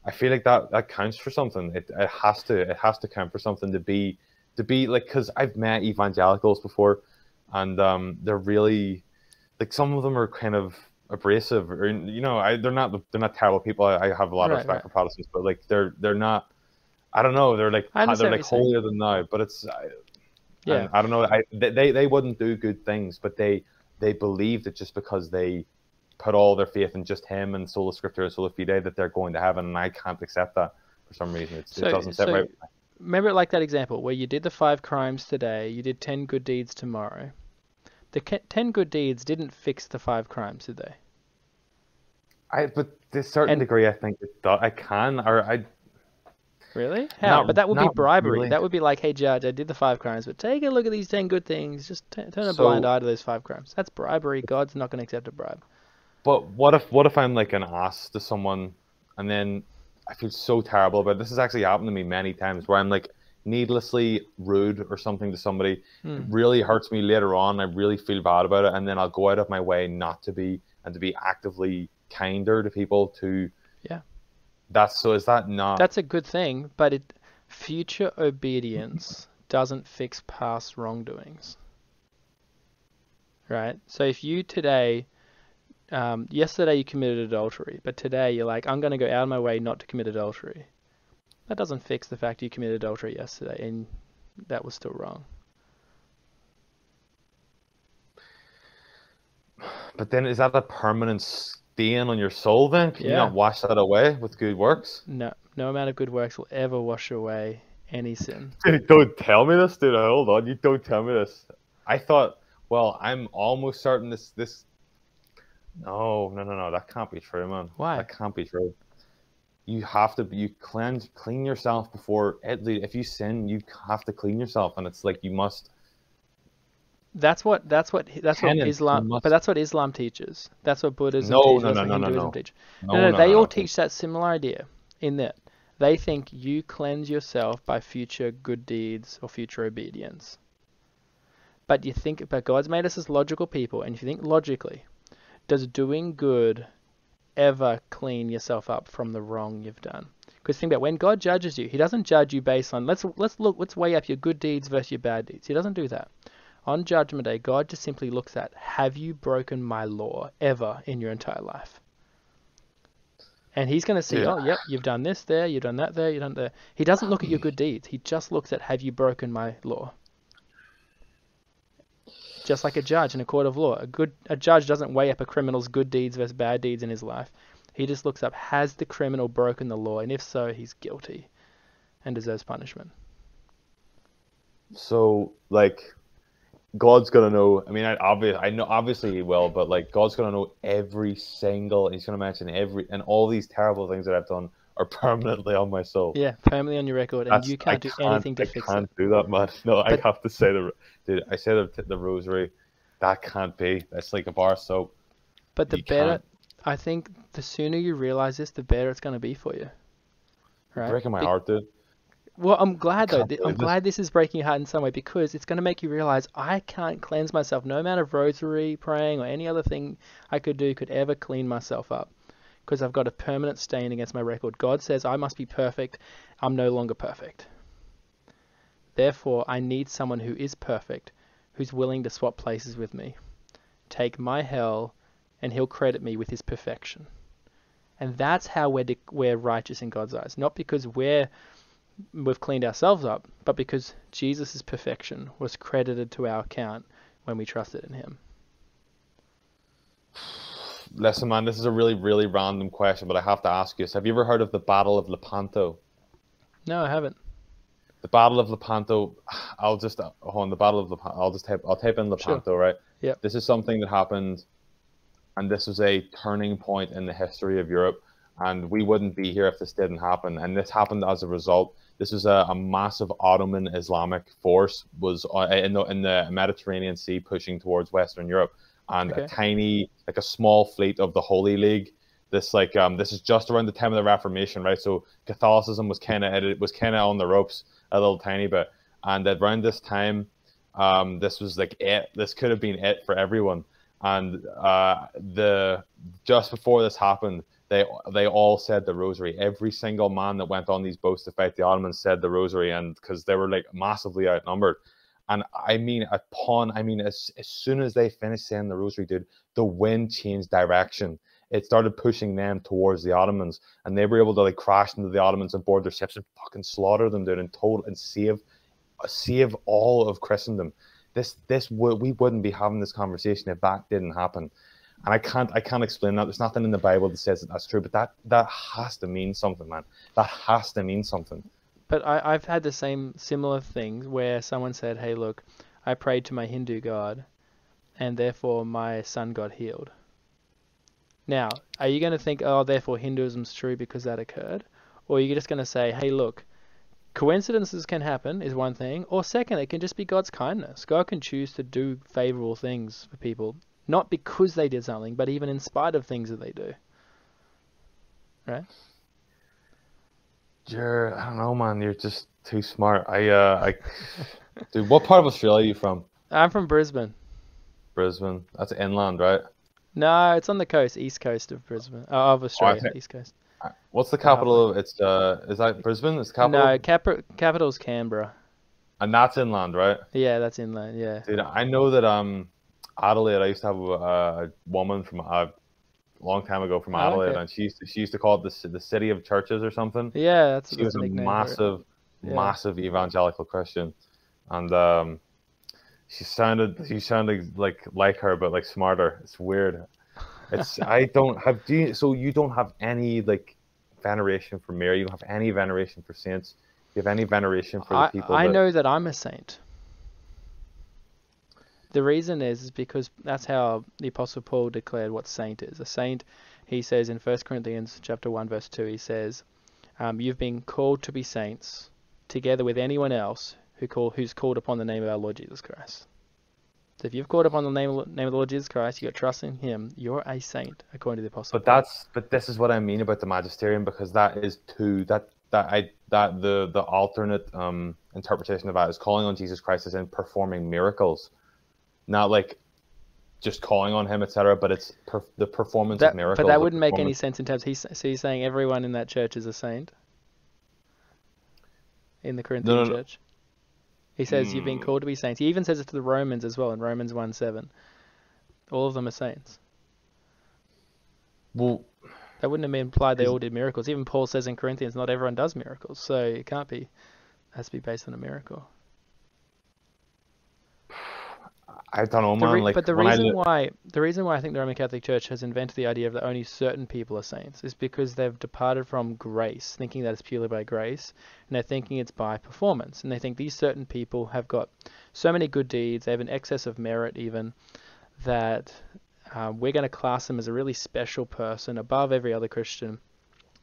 I feel like that that counts for something. It it has to it has to count for something to be to be like because I've met evangelicals before, and um they're really like some of them are kind of abrasive or you know I they're not they're not terrible people. I, I have a lot of Right, respect right. for Protestants, but like they're they're not. I don't know. They're like they're like holier than thou, but it's I, Yeah. and I don't know. I they, they wouldn't do good things, but they they believe that just because they put all their faith in just him and sola scriptura and sola fide that they're going to heaven, and I can't accept that for some reason. It's, So- it doesn't sit so- right. Remember, like that example where you did the five crimes today, you did ten good deeds tomorrow. The ten good deeds didn't fix the five crimes, did they? I but to a certain And- degree, I think it I can or I Really? How? Not- but that would be bribery. really. That would be like, hey, judge, I did the five crimes, but take a look at these ten good things. Just t- turn a So- blind eye to those five crimes. That's bribery. God's not going to accept a bribe. But what if what if I'm like an ass to someone, and then I feel so terrible about it. this. Has actually happened to me many times where I'm like needlessly rude or something to somebody. Hmm. It really hurts me later on. I really feel bad about it, and then I'll go out of my way not to be and to be actively kinder to people. To Yeah. That's so. Is that not? That's a good thing, but it future obedience doesn't fix past wrongdoings. Right? So if you today, um, yesterday you committed adultery, but today you're like, I'm going to go out of my way not to commit adultery. That doesn't fix the fact you committed adultery yesterday and that was still wrong. But then is that a permanent stain on your soul? Then can you not wash that away with good works? No, no amount of good works will ever wash away any sin. [laughs] Dude, don't tell me this, dude. Hold on, you don't tell me this. I thought, well, I'm almost certain this. This. No, no, no, no. That can't be true, man. Why? That can't be true. You have to. You cleanse, clean yourself before. If you sin, you have to clean yourself, and it's like you must. That's what that's what that's what Islam must- but that's what Islam teaches. That's what Buddhism No, teaches. no, no, no, no, no. teach. No, No, no, no, they no, all no. teach that similar idea in that they think you cleanse yourself by future good deeds or future obedience. But you think, but God's made us as logical people, and if you think logically, does doing good ever clean yourself up from the wrong you've done? Because think about when God judges you, He doesn't judge you based on let's let's look let's weigh up your good deeds versus your bad deeds. He doesn't do that. On Judgment Day, God just simply looks at have you broken my law ever in your entire life? And he's going to see, Yeah. oh, yep, you've done this there, you've done that there, you've done there. He doesn't look at your good mm. deeds. He just looks at have you broken my law. Just like a judge in a court of law, a good a judge doesn't weigh up a criminal's good deeds versus bad deeds in his life. He just looks up has the criminal broken the law, and if so, he's guilty and deserves punishment. So like, God's gonna know. I mean, I obvious. I know obviously He will, but like, God's gonna know every single. He's gonna mention every and all these terrible things that I've done are [laughs] permanently on my soul. Yeah, permanently on your record, and That's- you I can't do anything to I fix it. I can't do that, man. [laughs] No, I have to say the, dude. I say the the rosary. That can't be. That's like a bar of soap. But the You better, can't. I think, the sooner you realize this, the better it's to be for you. Right? Breaking my Be- heart, dude. Well, I'm glad though. th- I'm this. glad this is breaking your heart in some way because it's going to make you realize I can't cleanse myself. No amount of rosary praying or any other thing I could do could ever clean myself up because I've got a permanent stain against my record. God says I must be perfect. I'm no longer perfect. Therefore, I need someone who is perfect, who's willing to swap places with me, take my hell, and he'll credit me with his perfection. And that's how we're de- we're righteous in God's eyes, not because we're we've cleaned ourselves up, but because Jesus' perfection was credited to our account when we trusted in him. Listen, man, this is a really, really random question, but I have to ask you this. Have you ever heard of the Battle of Lepanto? No, I haven't. The Battle of Lepanto. I'll just uh, hold on. The Battle of Lepanto. I'll just type. I'll type in Lepanto, right? Yep. This is something that happened, and this was a turning point in the history of Europe. And we wouldn't be here if this didn't happen. And this happened as a result. This was a, a massive Ottoman Islamic force was uh, in the in the Mediterranean Sea pushing towards Western Europe, and Okay. a tiny, like a small fleet of the Holy League this like um this is just around the time of the Reformation, right? So Catholicism was kind of it was kind of on the ropes a little tiny bit, and around this time, um, this was like it. This could have been it for everyone. And uh, the just before this happened, they they all said the rosary. Every single man that went on these boats to fight the Ottomans said the rosary, and because they were like massively outnumbered. And I mean, upon I mean, as as soon as they finished saying the rosary, dude, the wind changed direction. It started pushing them towards the Ottomans, and they were able to like crash into the Ottomans and board their ships and fucking slaughter them, dude, and total and save save all of Christendom. This this we wouldn't be having this conversation if that didn't happen. And I can't I can't explain that. There's nothing in the Bible that says that that's true, but that that has to mean something, man. That has to mean something. But I, I've had the same similar things where someone said, "Hey, look, I prayed to my Hindu god, and therefore my son got healed." Now, are you going to think, "Oh, therefore Hinduism's true because that occurred," or are you just going to say, "Hey, look, coincidences can happen is one thing, or second, it can just be God's kindness. God can choose to do favorable things for people, not because they did something, but even in spite of things that they do. Right? You're, I don't know, man. You're just too smart. I, uh, I, [laughs] dude, what part of Australia are you from? I'm from Brisbane. Brisbane. That's inland, right? No, it's on the coast, east coast of Brisbane, uh, of Australia, think- east coast. What's the capital? of It's uh, is that Brisbane? It's capital, No, cap- capital's Canberra. and that's inland, right? Yeah, that's inland. Yeah. Dude, I know that um, Adelaide. I used to have a, a woman from a long time ago from Adelaide, it. and she used to, she used to call it the the city of churches or something. Yeah, that's, she that's was a a nickname for it. massive, Yeah. massive evangelical Christian, and um, she sounded she sounded like like her, but like smarter. It's weird. It's [laughs] I don't have do you, so you don't have any like veneration for Mary. You don't have any veneration for saints. You have any veneration for the people. I that, know that I'm a saint. The reason is, is because that's how the Apostle Paul declared what saint is. A saint, he says in 1 Corinthians chapter 1 verse 2, he says, um, "You've been called to be saints, together with anyone else who call who's called upon the name of our Lord Jesus Christ." So if you've called upon the name of, name of the Lord Jesus Christ, you got trust in Him, you're a saint according to the Apostle. But Paul. that's but this is what I mean about the magisterium because that is too that that I that the the alternate um interpretation of that is calling on Jesus Christ as in performing miracles, not like just calling on him, etc. But it's per, the performance That- of miracles. but that wouldn't make any sense in terms. He's so he's saying everyone in that church is a saint. In the Corinthian no, no. church, he says you've been Hmm. called to be saints. He even says it to the Romans as well in Romans one seven. All of them are saints. Well, That wouldn't have been implied they all did miracles. Even Paul says in Corinthians, not everyone does miracles, so it can't be. It has to be based on a miracle. I don't know, man. re- like but the reason why the reason why I think the Roman Catholic Church has invented the idea of that only certain people are saints is because they've departed from grace, thinking that it's purely by grace, and they're thinking it's by performance, and they think these certain people have got so many good deeds, they have an excess of merit even, that um, we're going to class them as a really special person above every other Christian,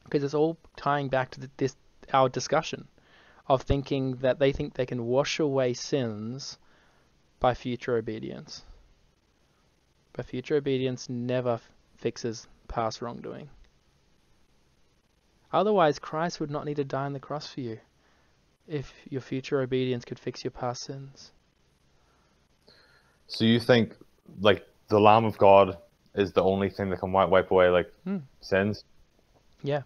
because it's all tying back to the, this our discussion of thinking that they think they can wash away sins by future obedience. But future obedience never fixes past wrongdoing. Otherwise, Christ would not need to die on the cross for you if your future obedience could fix your past sins. so you think like the Lamb of God is the only thing that can wipe, wipe away like Hmm. sins? Yeah.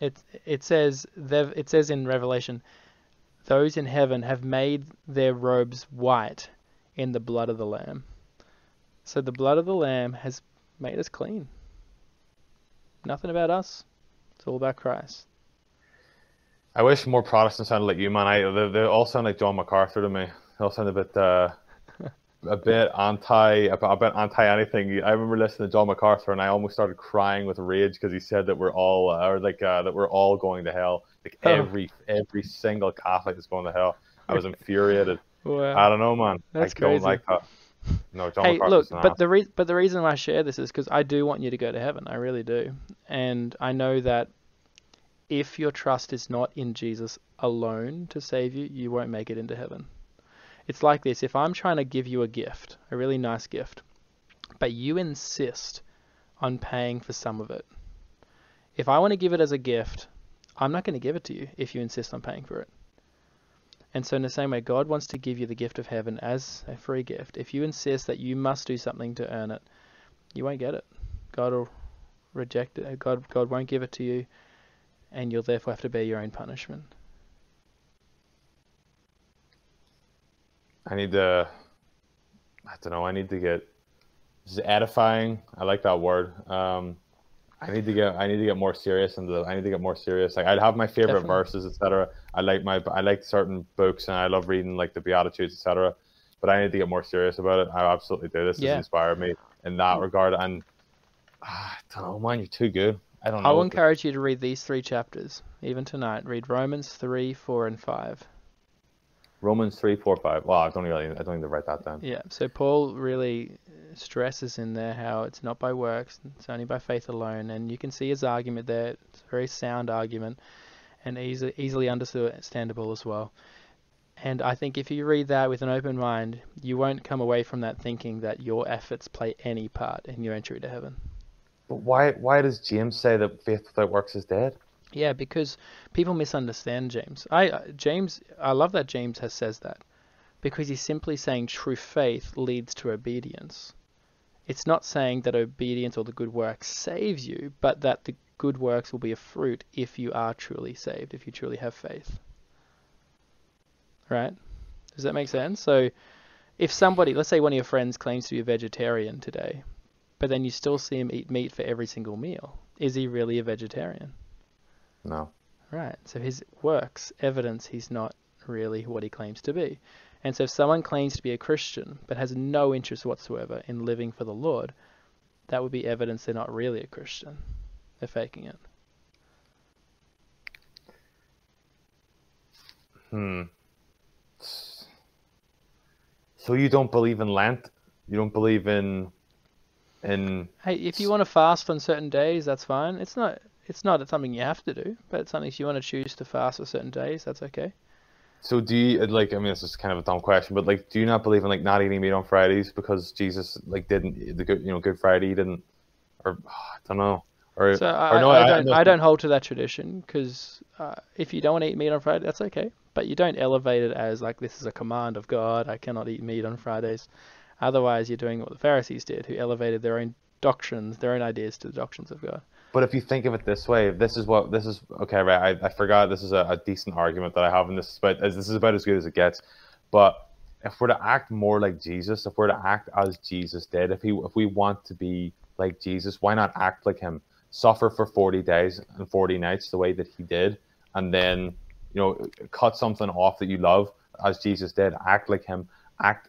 It it says it says in Revelation, those in heaven have made their robes white in the blood of the Lamb. So the blood of the Lamb has made us clean. Nothing about us. It's all about Christ. I wish more Protestants sounded like you, man. I they, they all sound like John MacArthur to me. They all sound a bit uh, [laughs] a bit anti a bit- a bit anti anything. I remember listening to John MacArthur and I almost started crying with rage because he said that we're all uh, or like uh, that we're all going to hell. Like Oh. every every single Catholic is going to hell. I was [laughs] infuriated. Wow. I don't know, man. That's I don't like that. No, John hey, look, but the re- but the reason why I share this is because I do want you to go to heaven. I really do, and I know that if your trust is not in Jesus alone to save you, you won't make it into heaven. It's like this: if I'm trying to give you a gift, a really nice gift, but you insist on paying for some of it, if I want to give it as a gift, I'm not going to give it to you if you insist on paying for it. And so, in the same way, God wants to give you the gift of heaven as a free gift. If you insist that you must do something to earn it, you won't get it. God will reject it. God, God won't give it to you, and you'll therefore have to bear your own punishment. I need to. I don't know. I need to get. This is edifying. I like that word. Um, I need to get. I need to get more serious into. The, I need to get more serious. Like I'd have my favorite Definitely. verses, etc. I like my. I like certain books, and I love reading like the Beatitudes, etc. But I need to get more serious about it. I absolutely do. This Yeah. has inspired me in that regard. And ah, I don't know, man. You're too good. I don't know. I will encourage you to read these three chapters, even tonight. Read Romans 3, 4, and 5. Romans three, four, five. Well, I don't really. I don't need to write that down. Yeah, so Paul really stresses in there how it's not by works, it's only by faith alone, and you can see his argument there. It's a very sound argument and easy, easily understandable as well. And I think if you read that with an open mind, you won't come away from that thinking that your efforts play any part in your entry to heaven. But why? Why does James say that faith without works is dead? Yeah, because people misunderstand James. I uh, James, I love that James has says that because he's simply saying true faith leads to obedience. It's not saying that obedience or the good works saves you, but that the good works will be a fruit if you are truly saved, if you truly have faith. Right? Does that make sense? So if somebody, let's say one of your friends claims to be a vegetarian today, but then you still see him eat meat for every single meal, is he really a vegetarian? No. Right. So his works evidence he's not really what he claims to be. And so if someone claims to be a Christian but has no interest whatsoever in living for the Lord, that would be evidence they're not really a Christian. They're faking it. Hmm. So you don't believe in Lent? You don't believe in in Hey, if you want to fast on certain days, that's fine. It's not it's not something you have to do, but it's something if you want to choose to fast for certain days, that's okay. so do you like I mean this is kind of a dumb question, but like do you not believe in like not eating meat on Fridays because Jesus like didn't the good you know Good Friday didn't or [sighs] I don't know or So or I, no I, I, don't no, I don't hold to that tradition because uh, if you don't want to eat meat on Friday, that's okay. But you don't elevate it as like this is a command of God. I cannot eat meat on Fridays. Otherwise, you're doing what the Pharisees did, who elevated their own doctrines, their own ideas to the doctrines of God. But if you think of it this way, this is what this is. Okay, right? I, I forgot this is a, a decent argument that I have, and this is about as this is about as good as it gets. But if we're to act more like Jesus, if we're to act as Jesus did, if he if we want to be like Jesus, why not act like him? Suffer for forty days and forty nights the way that he did, and then you know cut something off that you love as Jesus did. Act like him. Act.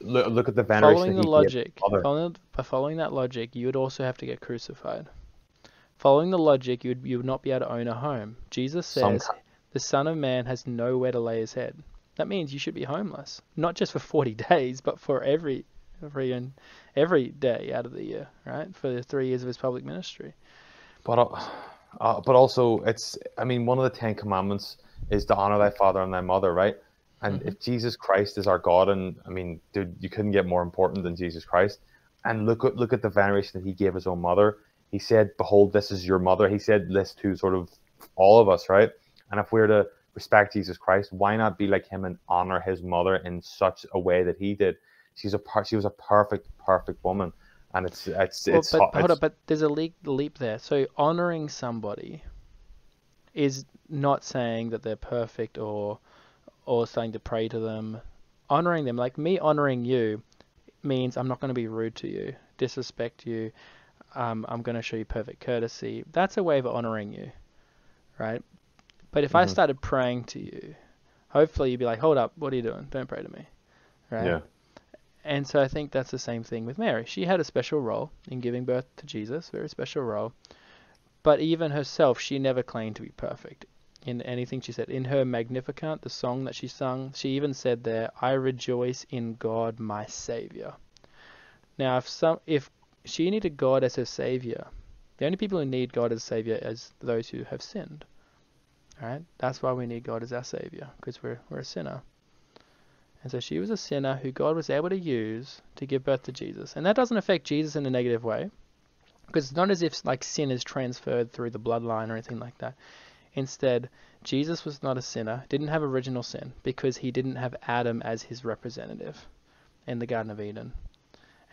Look, look at the veneration. Following that the logic, following, by following that logic, you would also have to get crucified. Following the logic, you would you would not be able to own a home. Jesus says the Son of Man has nowhere to lay his head. That means you should be homeless, not just for 40 [laughs] days, but for every every and every day out of the year, right? For the three years of his public ministry. But uh, uh, but also it's I mean one of the Ten Commandments is to honor thy father and thy mother, right? And Mhm. if Jesus Christ is our God, and I mean, dude, you couldn't get more important than Jesus Christ. And look at look at the veneration that he gave his own mother. He said, "Behold, this is your mother." He said this to sort of all of us, right? And if we're to respect Jesus Christ, why not be like him and honor his mother in such a way that he did? She's a par- she was a perfect, perfect woman, and it's it's Well, it's, but ho- hold it's up, but there's a leap, leap there. So honoring somebody is not saying that they're perfect or or saying to pray to them. Honoring them, like me honoring you, means I'm not going to be rude to you, disrespect you. Um, I'm going to show you perfect courtesy. That's a way of honoring you, right? But if I Mhm. started praying to you, hopefully you'd be like, "Hold up, what are you doing? Don't pray to me," right? yeah. And so I think that's the same thing with Mary. She had a special role in giving birth to Jesus, very special role. But even herself, she never claimed to be perfect in anything she said. In her Magnificat, the song that she sung, she even said there, "I rejoice in God, my Savior." Now, if some, if she needed God as her Savior, the only people who need God as Savior is those who have sinned. All right, that's why we need God as our Savior, because we're we're a sinner. And so she was a sinner who God was able to use to give birth to Jesus. And that doesn't affect Jesus in a negative way. Because it's not as if like sin is transferred through the bloodline or anything like that. Instead, Jesus was not a sinner, didn't have original sin, because he didn't have Adam as his representative in the Garden of Eden.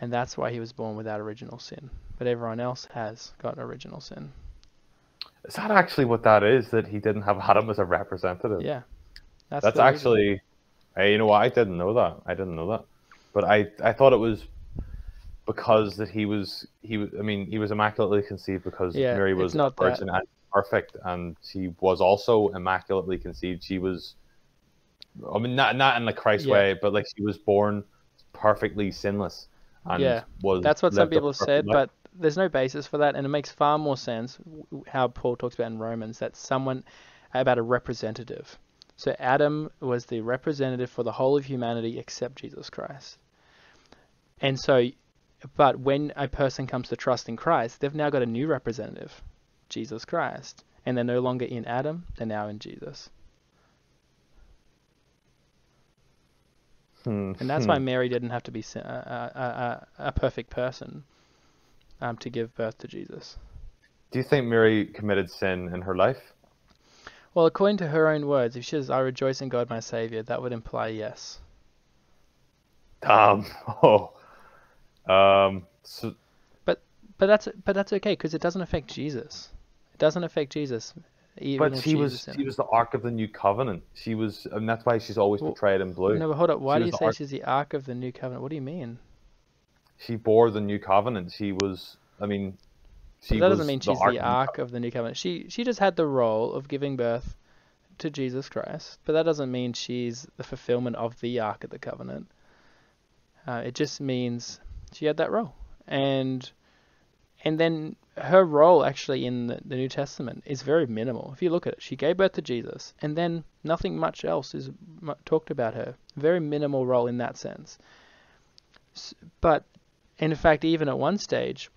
And that's why he was born without original sin. But everyone else has got original sin. Is that actually what that is? That he didn't have Adam as a representative? Yeah. That's, reason. actually, hey, you know what? I didn't know that. I didn't know that. But I, I thought it was because that he was, he was. I mean, he was immaculately conceived because Yeah, Mary was a not that. virgin and perfect, and she was also immaculately conceived. She was, I mean, not not in the Christ Yeah. way, but like she was born perfectly sinless. And Yeah, That's what some people have said, but there's no basis for that, and it makes far more sense how Paul talks about in Romans that someone about a representative. So Adam was the representative for the whole of humanity except Jesus Christ. And so, but when a person comes to trust in Christ, they've now got a new representative, Jesus Christ, and they're no longer in Adam; they're now in Jesus. And that's why Mary didn't have to be a, a, a, a perfect person um, to give birth to Jesus. Do you think Mary committed sin in her life? Well, according to her own words, if she says, I rejoice in God my Savior, that would imply yes. Damn. Um, [laughs] oh. Um. So, But that's but that's okay because it doesn't affect Jesus. It doesn't affect Jesus. Even but she was she was the Ark of the New Covenant. She was, and that's why she's always Well, portrayed in blue. No, but hold up. Why She do you say Ark- she's the Ark of the New Covenant? What do you mean? She bore the New Covenant. She was. I mean, she But that doesn't mean she's Ark the of the Ark of the New Covenant. She she just had the role of giving birth to Jesus Christ, but that doesn't mean she's the fulfillment of the Ark of the Covenant. Uh, it just means she had that role, and and then her role actually in the, the New Testament is very minimal. If you look at it, she gave birth to Jesus, and then nothing much else is talked about her. Very minimal role in that sense. But in fact, even at one stage,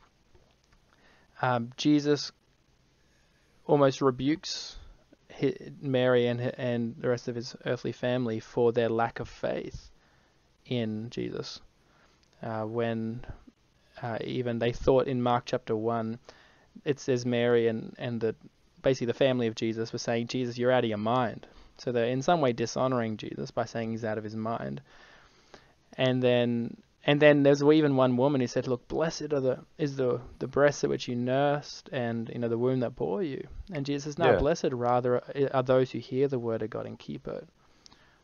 um, Jesus almost rebukes Mary and and the rest of his earthly family for their lack of faith in Jesus. Uh, when uh, even they thought in Mark chapter one, it says Mary and and the basically the family of Jesus were saying, Jesus, you're out of your mind. So they're in some way dishonoring Jesus by saying he's out of his mind. And then and then there's even one woman who said, Look, blessed are the is the the breast at which you nursed and you know the womb that bore you. And Jesus says, No, Yeah. blessed rather are those who hear the word of God and keep it.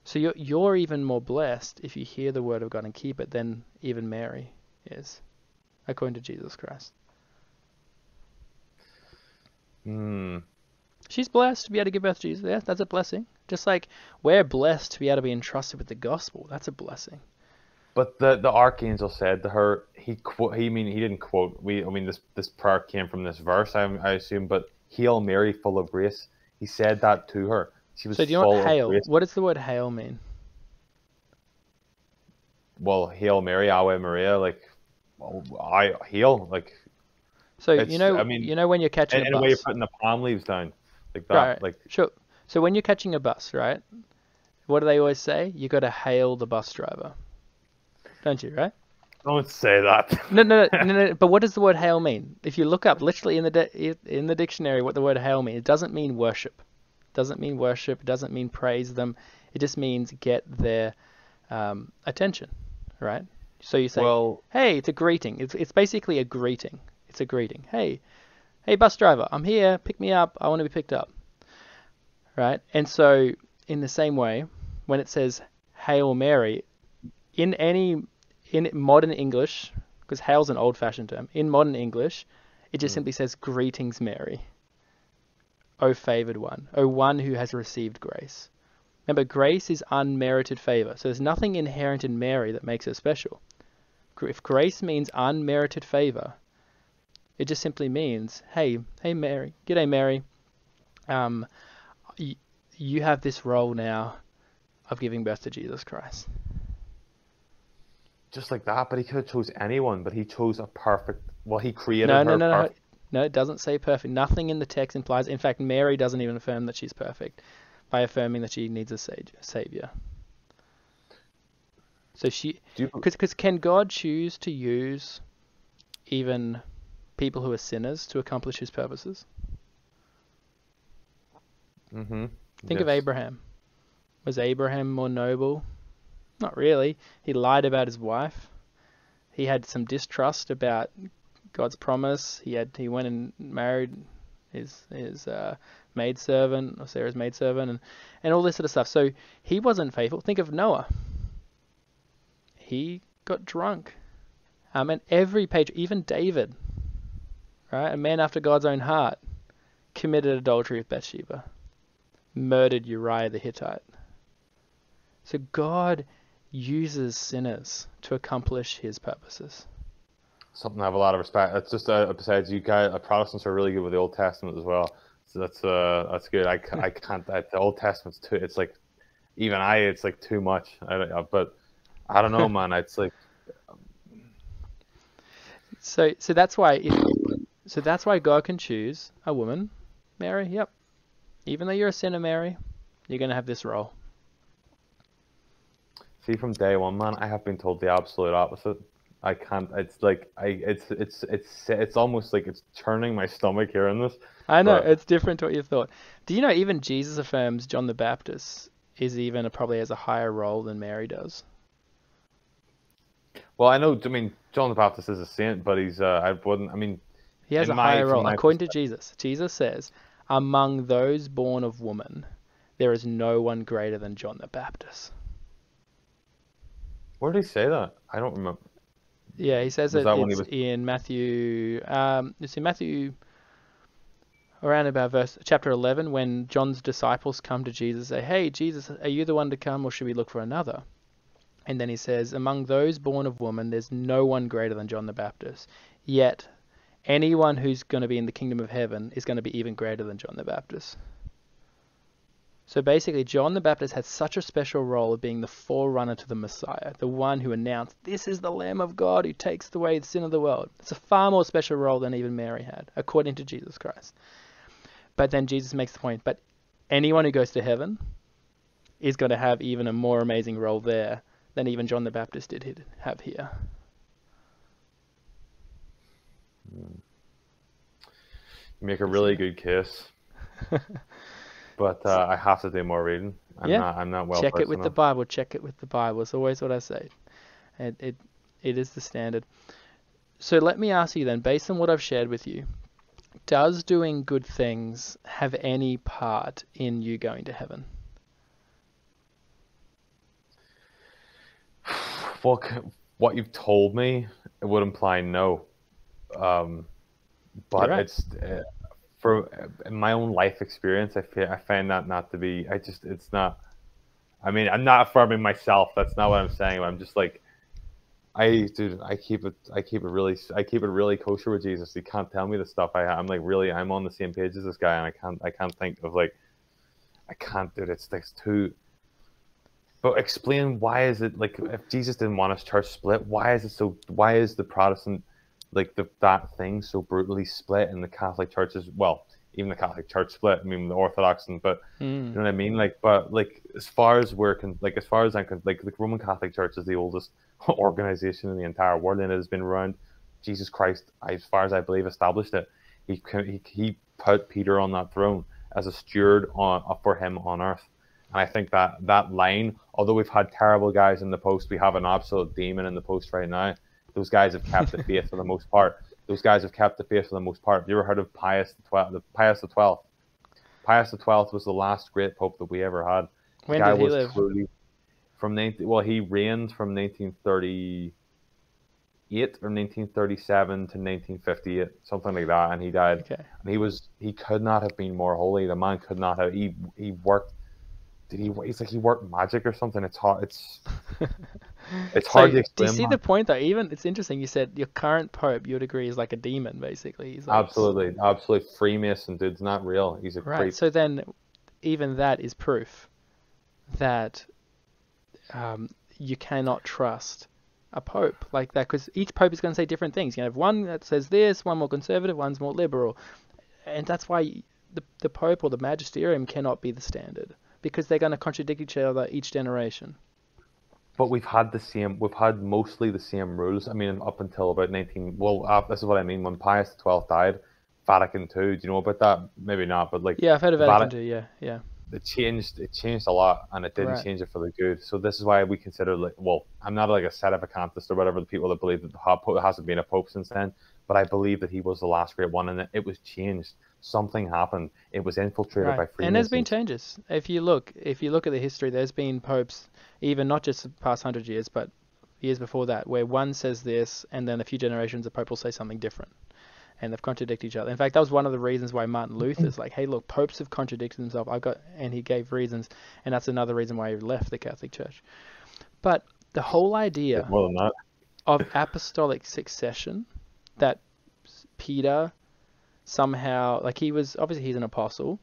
So you're you're even more blessed if you hear the word of God and keep it than even Mary is, according to Jesus Christ. Hmm. She's blessed to be able to give birth to Jesus. Yeah, that's a blessing. Just like we're blessed to be able to be entrusted with the gospel. That's a blessing. But the the archangel said to her, he quote, he mean he didn't quote. We, I mean this this prayer came from this verse, I, I assume. But Hail Mary, full of grace. He said that to her. She was So do you know what hail? What does the word hail mean? Well, Hail Mary, Ave Maria, like, I hail, like, So you know, I mean, you know when you're catching in, a in a way bus, putting the palm leaves down, like that, right? like. Sure. So when you're catching a bus, right? What do they always say? You got to hail the bus driver, don't you? Right? Don't say that. No, no, no, no, [laughs] no. But what does the word hail mean? If you look up literally in the di- in the dictionary what the word hail means, it doesn't mean worship. It doesn't mean worship. It doesn't mean praise them. It just means get their um, attention, right? So you say, well, "Hey, it's a greeting." It's it's basically a greeting. It's a greeting. Hey, hey, bus driver, I'm here. Pick me up. I want to be picked up. Right? And so in the same way, when it says Hail Mary, in any in modern English, because hail's an old-fashioned term, in modern English, it just Mm. simply says greetings, Mary. O favored one, O one who has received grace. Remember, grace is unmerited favor, so there's nothing inherent in Mary that makes her special. If grace means unmerited favor, it just simply means, hey, hey Mary, g'day Mary, um, y- you have this role now of giving birth to Jesus Christ. just like that, but he could have chose anyone, but he chose a perfect. Well, he created No, her no, no, no. No, it doesn't say perfect. Nothing in the text implies. In fact, Mary doesn't even affirm that she's perfect by affirming that she needs a sa- savior. So she, because can God choose to use even people who are sinners to accomplish His purposes? Mm-hmm. Think of Abraham. Was Abraham more noble? Not really. He lied about his wife. He had some distrust about God's promise. He had he went and married his his uh, maidservant or Sarah's maidservant and and all this sort of stuff. So he wasn't faithful. Think of Noah. He got drunk. Um, and every page, even David, right, a man after God's own heart, committed adultery with Bathsheba, murdered Uriah the Hittite. So God uses sinners to accomplish His purposes. Something I have a lot of respect. It's just uh, besides you guys, uh, Protestants are really good with the Old Testament as well. So that's uh that's good. I, I can't. I, the Old Testament's too. It's like even I. It's like too much. I, but I don't know, man. It's like so so that's why if, so that's why God can choose a woman, Mary. Yep. Even though you're a sinner, Mary, you're gonna have this role. See, from day one, man, I have been told the absolute opposite. I can't. It's like I. It's it's it's it's almost like it's turning my stomach hearing this. I know but... it's different to what you thought. Do you know even Jesus affirms John the Baptist is even a, probably has a higher role than Mary does. Well, I know. I mean, John the Baptist is a saint, but he's. Uh, I wouldn't. I mean, he has a my, higher role according to Jesus. Jesus says, "Among those born of woman, there is no one greater than John the Baptist." Where did he say that? I don't remember. Yeah, he says it, it's was... in Matthew. Um, it's in Matthew around about verse chapter 11 when John's disciples come to Jesus and say, "Hey, Jesus, are you the one to come, or should we look for another?" And then he says, "Among those born of woman, there's no one greater than John the Baptist. Yet, anyone who's going to be in the kingdom of heaven is going to be even greater than John the Baptist." So basically, John the Baptist had such a special role of being the forerunner to the Messiah, the one who announced, This is the Lamb of God who takes away the sin of the world. It's a far more special role than even Mary had, according to Jesus Christ. But then Jesus makes the point, but anyone who goes to heaven is going to have even a more amazing role there than even John the Baptist did have here. You make a really good case. [laughs] but uh, I have to do more reading. I'm yeah. not. I'm not well. Check it with the Bible. Check it with the Bible. It's always what I say. It it it is the standard. So let me ask you then, based on what I've shared with you, does doing good things have any part in you going to heaven? What what you've told me it would imply no, um, but right. it's uh, for in my own life experience, I feel, I find that not to be. I just it's not. I mean, I'm not affirming myself. That's not what I'm saying. I'm just like, I dude, I keep it. I keep it really. I keep it really kosher with Jesus. He can't tell me the stuff I. I'm like really. I'm on the same page as this guy, and I can't. I can't think of like. I can't do it. It's, it's too. But explain why is it like if Jesus didn't want his church split, why is it so? Why is the Protestant like the, that thing so brutally split in the Catholic churches. Well, even the Catholic Church split. I mean, the Orthodox and but mm. you know what I mean. Like, but like as far as we're con- like as far as I'm con- like the Roman Catholic Church is the oldest [laughs] organization in the entire world, and it has been around. Jesus Christ, as far as I believe, established it. He he, he put Peter on that throne as a steward on for him on earth. And I think that that line, although we've had terrible guys in the post, we have an absolute demon in the post right now. Those guys have kept the [laughs] faith for the most part. Those guys have kept the faith for the most part. Have you ever heard of Pius the Twelfth? Pius the Twelfth. Pius the Twelfth was the last great pope that we ever had. When the guy did he was live? Truly, from 19, well, he reigned from 1938 or 1937 to 1958, something like that, and he died. Okay. And he was he could not have been more holy. The man could not have. He he worked. Did he? He's like he worked magic or something. It's hard. It's [laughs] It's hard so, to explain. Do you see the point though? Even it's interesting. You said your current pope, your degree is like a demon, basically. He's like, absolutely, absolutely Freemason, dude's not real. He's a right. Creep. So then, even that is proof that um, you cannot trust a pope like that because each pope is going to say different things. You have one that says this, one more conservative, one's more liberal, and that's why the the pope or the magisterium cannot be the standard because they're going to contradict each other each generation but we've had the same we've had mostly the same rules i mean up until about 19 well uh, this is what i mean when pius xii died Vatican II. Do you know about that? Maybe not, but like Yeah, I've heard of Vatican Vati- II. Yeah, yeah. it changed it changed a lot and it didn't Right. change it for the good so this is why we consider like well i'm not like a set of sedevacantist or whatever the people that believe that the pope hasn't been a pope since then but i believe that he was the last great one and it was changed something happened it was infiltrated by Right. freemasons And there's been changes. If you look, if you look at the history, there's been popes, even not just the past hundred years, but years before that, where one says this, and then a few generations, the pope will say something different, and they've contradicted each other. In fact, that was one of the reasons why Martin Luther's like, "Hey, look, popes have contradicted themselves. I've got," and he gave reasons, and that's another reason why he left the Catholic Church. But the whole idea more than that of apostolic succession that Peter somehow like he was obviously he's an apostle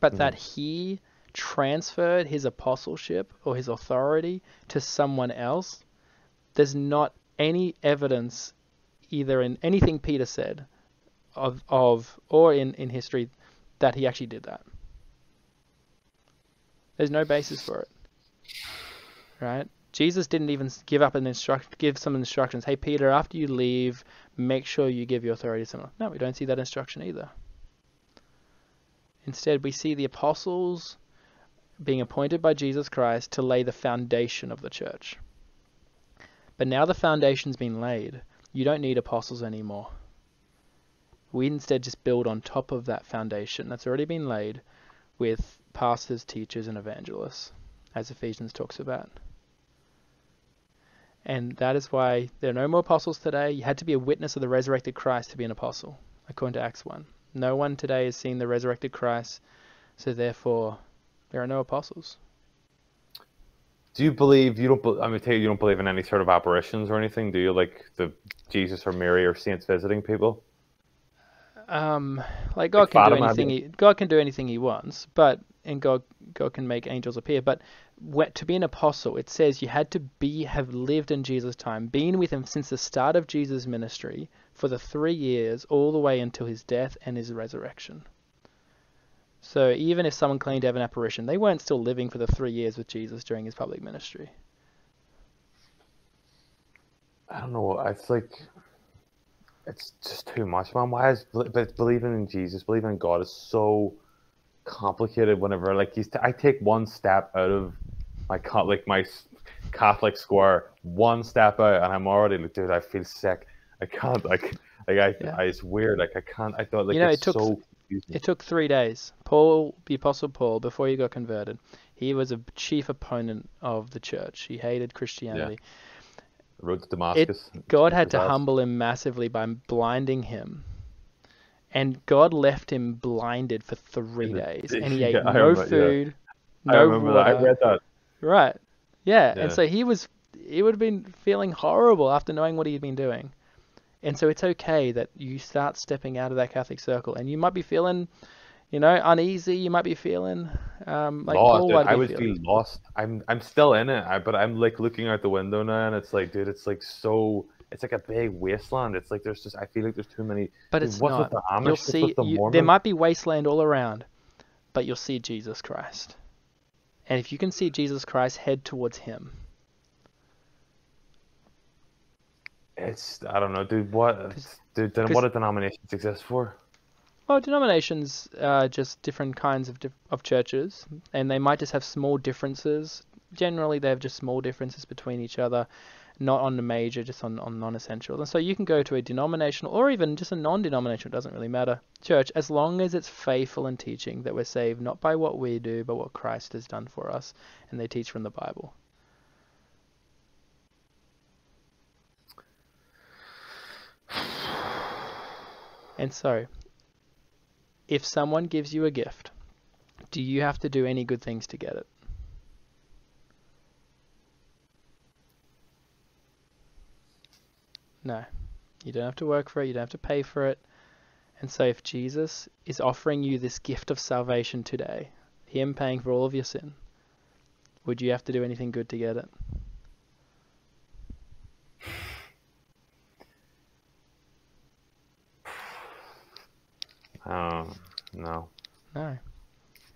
but mm-hmm. that he transferred his apostleship or his authority to someone else there's not any evidence either in anything Peter said of of or in in history that he actually did that. There's no basis for it right? Jesus didn't even give up an instruct, give some instructions. Hey Peter, after you leave, make sure you give your authority to someone. No, we don't see that instruction either. Instead, we see the apostles being appointed by Jesus Christ to lay the foundation of the church. But now the foundation's been laid, you don't need apostles anymore. We instead just build on top of that foundation that's already been laid with pastors, teachers, and evangelists, as Ephesians talks about. And that is why there are no more apostles today. You had to be a witness of the resurrected Christ to be an apostle, according to Acts 1. No one today has seen the resurrected Christ, so therefore there are no apostles. do you believe you don't be- i mean take it you don't believe in any sort of apparitions or anything do you like the jesus or mary or saints visiting people Um, like God Like can do anything. He, God can do anything He wants, but and God God can make angels appear. But to be an apostle, it says you had to be have lived in Jesus' time, been with Him since the start of Jesus' ministry for the three years, all the way until His death and His resurrection. So even if someone claimed to have an apparition, they weren't still living for the three years with Jesus during His public ministry. i don't know i feel like it's just too much man why is but believing in jesus believing in god is so complicated whenever like you st- i take one step out of my like my catholic square one step out and i'm already like dude i feel sick i can't like like i, Yeah. I it's weird like i can't i thought like You know, it's it took- so. It took three days. Paul, the Apostle Paul, before he got converted, he was a chief opponent of the church. He hated Christianity. road to damascus God had to humble him massively by blinding him. And God left him blinded for three days. [laughs] And he ate Yeah, no remember- yeah. food, no i remember that i read that Right. Yeah. Yeah. And so he was he would have been feeling horrible after knowing what he'd been doing. And so it's okay that you start stepping out of that Catholic circle and you might be feeling, you know, uneasy, you might be feeling um like lost. Dude. I would feeling. feel lost. I'm I'm still in it, I, but I'm like looking out the window now, and it's like, dude, it's like so. It's like a big wasteland. It's like there's just. I feel like there's too many. But dude, it's what's not. with the Amish? You'll see with the you, there might be wasteland all around, but you'll see Jesus Christ. And if you can see Jesus Christ, head towards him. It's I don't know, dude. What? Dude, then what do denominations exist for? Well, denominations are just different kinds of of churches, and they might just have small differences. Generally, they have just small differences between each other, not on the major, just on, on non-essential. And so you can go to a denominational or even just a non-denominational, doesn't really matter, church, as long as it's faithful in teaching that we're saved not by what we do, but what Christ has done for us, and they teach from the Bible. And so, if someone gives you a gift, do you have to do any good things to get it? No. You don't have to work for it, you don't have to pay for it. And so, if Jesus is offering you this gift of salvation today, Him paying for all of your sin, would you have to do anything good to get it? Um, no. No.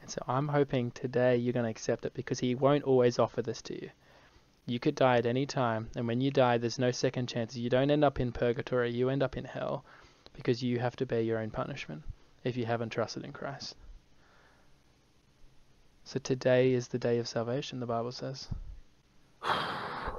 And so I'm hoping today you're going to accept it because he won't always offer this to you. You could die at any time, and when you die, there's no second chances. You don't end up in purgatory, you end up in hell. because you have to bear your own punishment if you haven't trusted in Christ. So today is the day of salvation, the Bible says. [sighs] I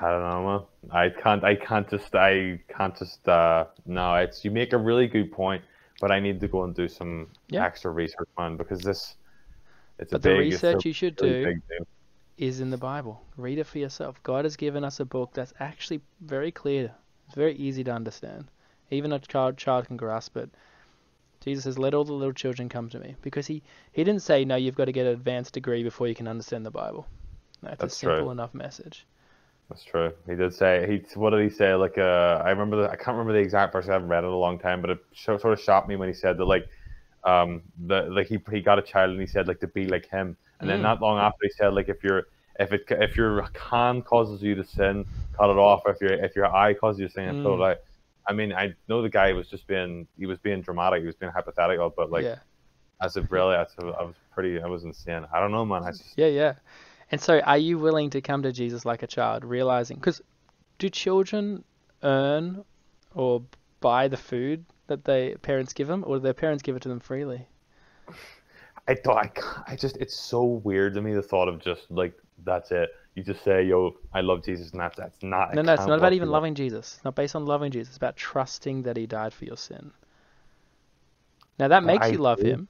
don't know, man. I can't. I can't just. I can't just. Uh, no, it's. You make a really good point, but I need to go and do some Yeah. extra research, on because this. It's But a the big. it's a research you should really do. Is in the Bible. Read it for yourself. God has given us a book that's actually very clear. It's very easy to understand. Even a child child can grasp it. Jesus says, "Let all the little children come to me," because he he didn't say, "No, you've got to get an advanced degree before you can understand the Bible." No, it's That's a simple true. enough message. That's true. He did say he. What did he say? Like, uh, I remember. The, I can't remember the exact verse. I haven't read it in a long time, but it sort of shocked me when he said that, like, um, the like he he got a child and he said like to be like him, and then Mm. not long after he said like if your if it if your hand causes you to sin, cut it off. If your if your eye causes you to sin, throw it Mm. out. I mean, I know the guy was just being he was being dramatic. He was being hypothetical, but like yeah, as if really, I was, I was pretty. I was insane. I don't know, man. I just yeah, yeah. And so, are you willing to come to Jesus like a child, realizing? Because do children earn or buy the food that their parents give them, or do their parents give it to them freely? I thought I, I just it's so weird to me the thought of just like that's it. You just say, "Yo, I love Jesus," and that's that's not. No, no, it's not about even loving Jesus. It's not based on loving Jesus. It's about trusting that he died for your sin. Now that makes I you love do. him,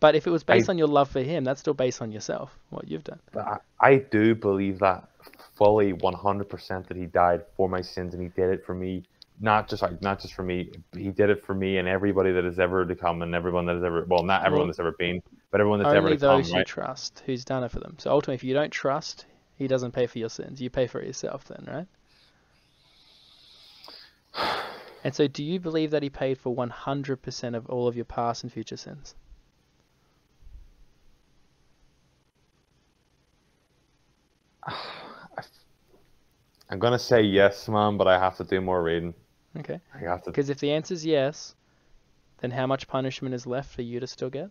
but if it was based I- on your love for him, that's still based on yourself, what you've done. I, I do believe that fully, one hundred percent that he died for my sins and he did it for me. Not just like not just for me. He did it for me and everybody that has ever to come and everyone that has ever well, not everyone that's ever been, but everyone that's ever Only to come. those who Right? trust, who's done it for them. So ultimately, if you don't trust, he doesn't pay for your sins. You pay for it yourself, then, right? [sighs] And so, do you believe that he paid for 100% of all of your past and future sins? [sighs] I'm gonna say yes, man, but I have to do more reading. Okay. I have to. Because if the answer is yes, then how much punishment is left for you to still get?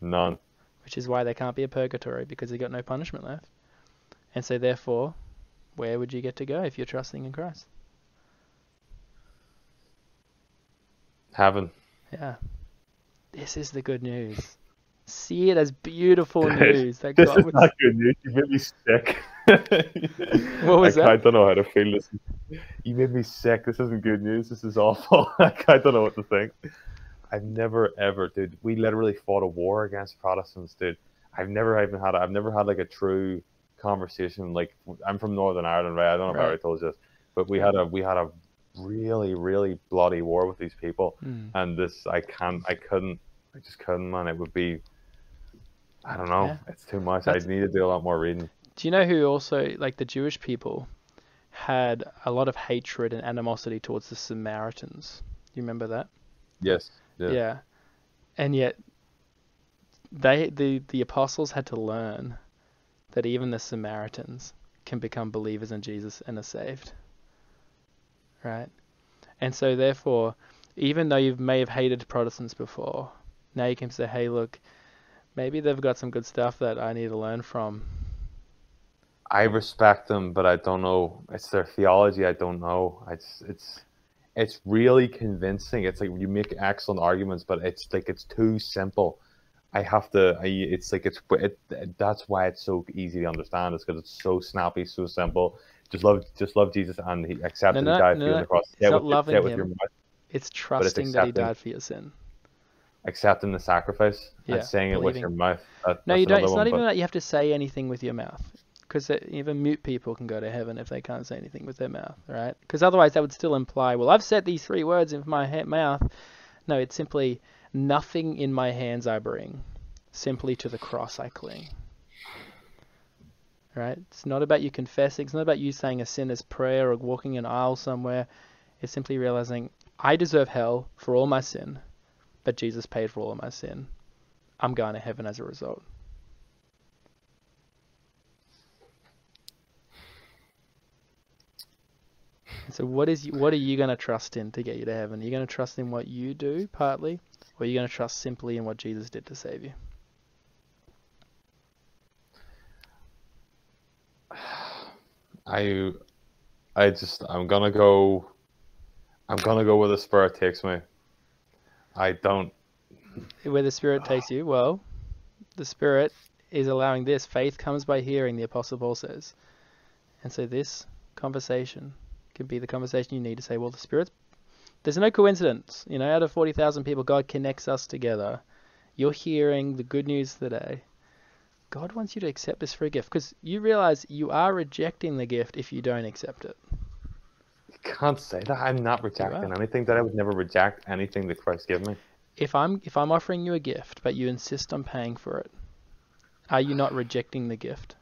None. Which is why there can't be a purgatory because you got no punishment left. And so, therefore, where would you get to go if you're trusting in Christ? Haven't. Yeah. This is the good news. See it as beautiful [laughs] news that This God is would. not good news. You made me sick. [laughs] What was I, that? I don't know how to feel this. You made me sick. This isn't good news. This is awful. Like, [laughs] I don't know what to think. I've never ever, dude. We literally fought a war against Protestants, dude. I've never even had. A, I've never had like a true conversation. Like I'm from Northern Ireland, right? I don't know if I already told you this, but we had a we had a really really bloody war with these people, Mm. and this I can't. I couldn't. I just couldn't, man. It would be. I don't know. Yeah. It's too much. That's- I need to do a lot more reading. Do you know who also, like the Jewish people, had a lot of hatred and animosity towards the Samaritans? Do you remember that? Yes. Yeah. Yeah. And yet, they the the apostles had to learn that even the Samaritans can become believers in Jesus and are saved. Right? And so therefore, even though you may have hated Protestants before, now you can say, hey, look, maybe they've got some good stuff that I need to learn from. I respect them, but I don't know. It's their theology. I don't know. It's it's it's really convincing. It's like you make excellent arguments, but it's like it's too simple. I have to. I, it's like it's it, that's why it's so easy to understand. It's because it's so snappy, so simple. Just love, just love Jesus, and he accepted No, he no, died no, for you on the cross. It's it not with, loving it with your him. mouth, It's trusting that he died for your sin. accepting the sacrifice, Yeah, and saying it with your mouth. That, No, you don't. It's one, not even that you have to say anything with your mouth, because even mute people can go to heaven if they can't say anything with their mouth, right? Because otherwise, that would still imply, well, I've said these three words in my ha- mouth. No, it's simply nothing in my hands I bring, simply to the cross I cling. Right? It's not about you confessing. It's not about you saying a sinner's prayer or walking an aisle somewhere. It's simply realizing I deserve hell for all my sin, but Jesus paid for all of my sin. I'm going to heaven as a result. So what is what are you going to trust in to get you to heaven? Are you going to trust in what you do partly, or are you going to trust simply in what Jesus did to save you? I I just I'm gonna go. I'm gonna go where the spirit takes me. I don't. Where the Spirit takes you, well, the Spirit is allowing this. Faith comes by hearing, the Apostle Paul says. And so this conversation can be the conversation you need to say, well, the Spirit's. There's no coincidence. You know, out of 40,000 people, God connects us together. You're hearing the good news today. God wants you to accept this free gift because you realize you are rejecting the gift if you don't accept it. You can't say that. I'm not rejecting anything. That I would never reject anything that Christ gave me. If I'm if I'm offering you a gift but you insist on paying for it, are you not rejecting the gift?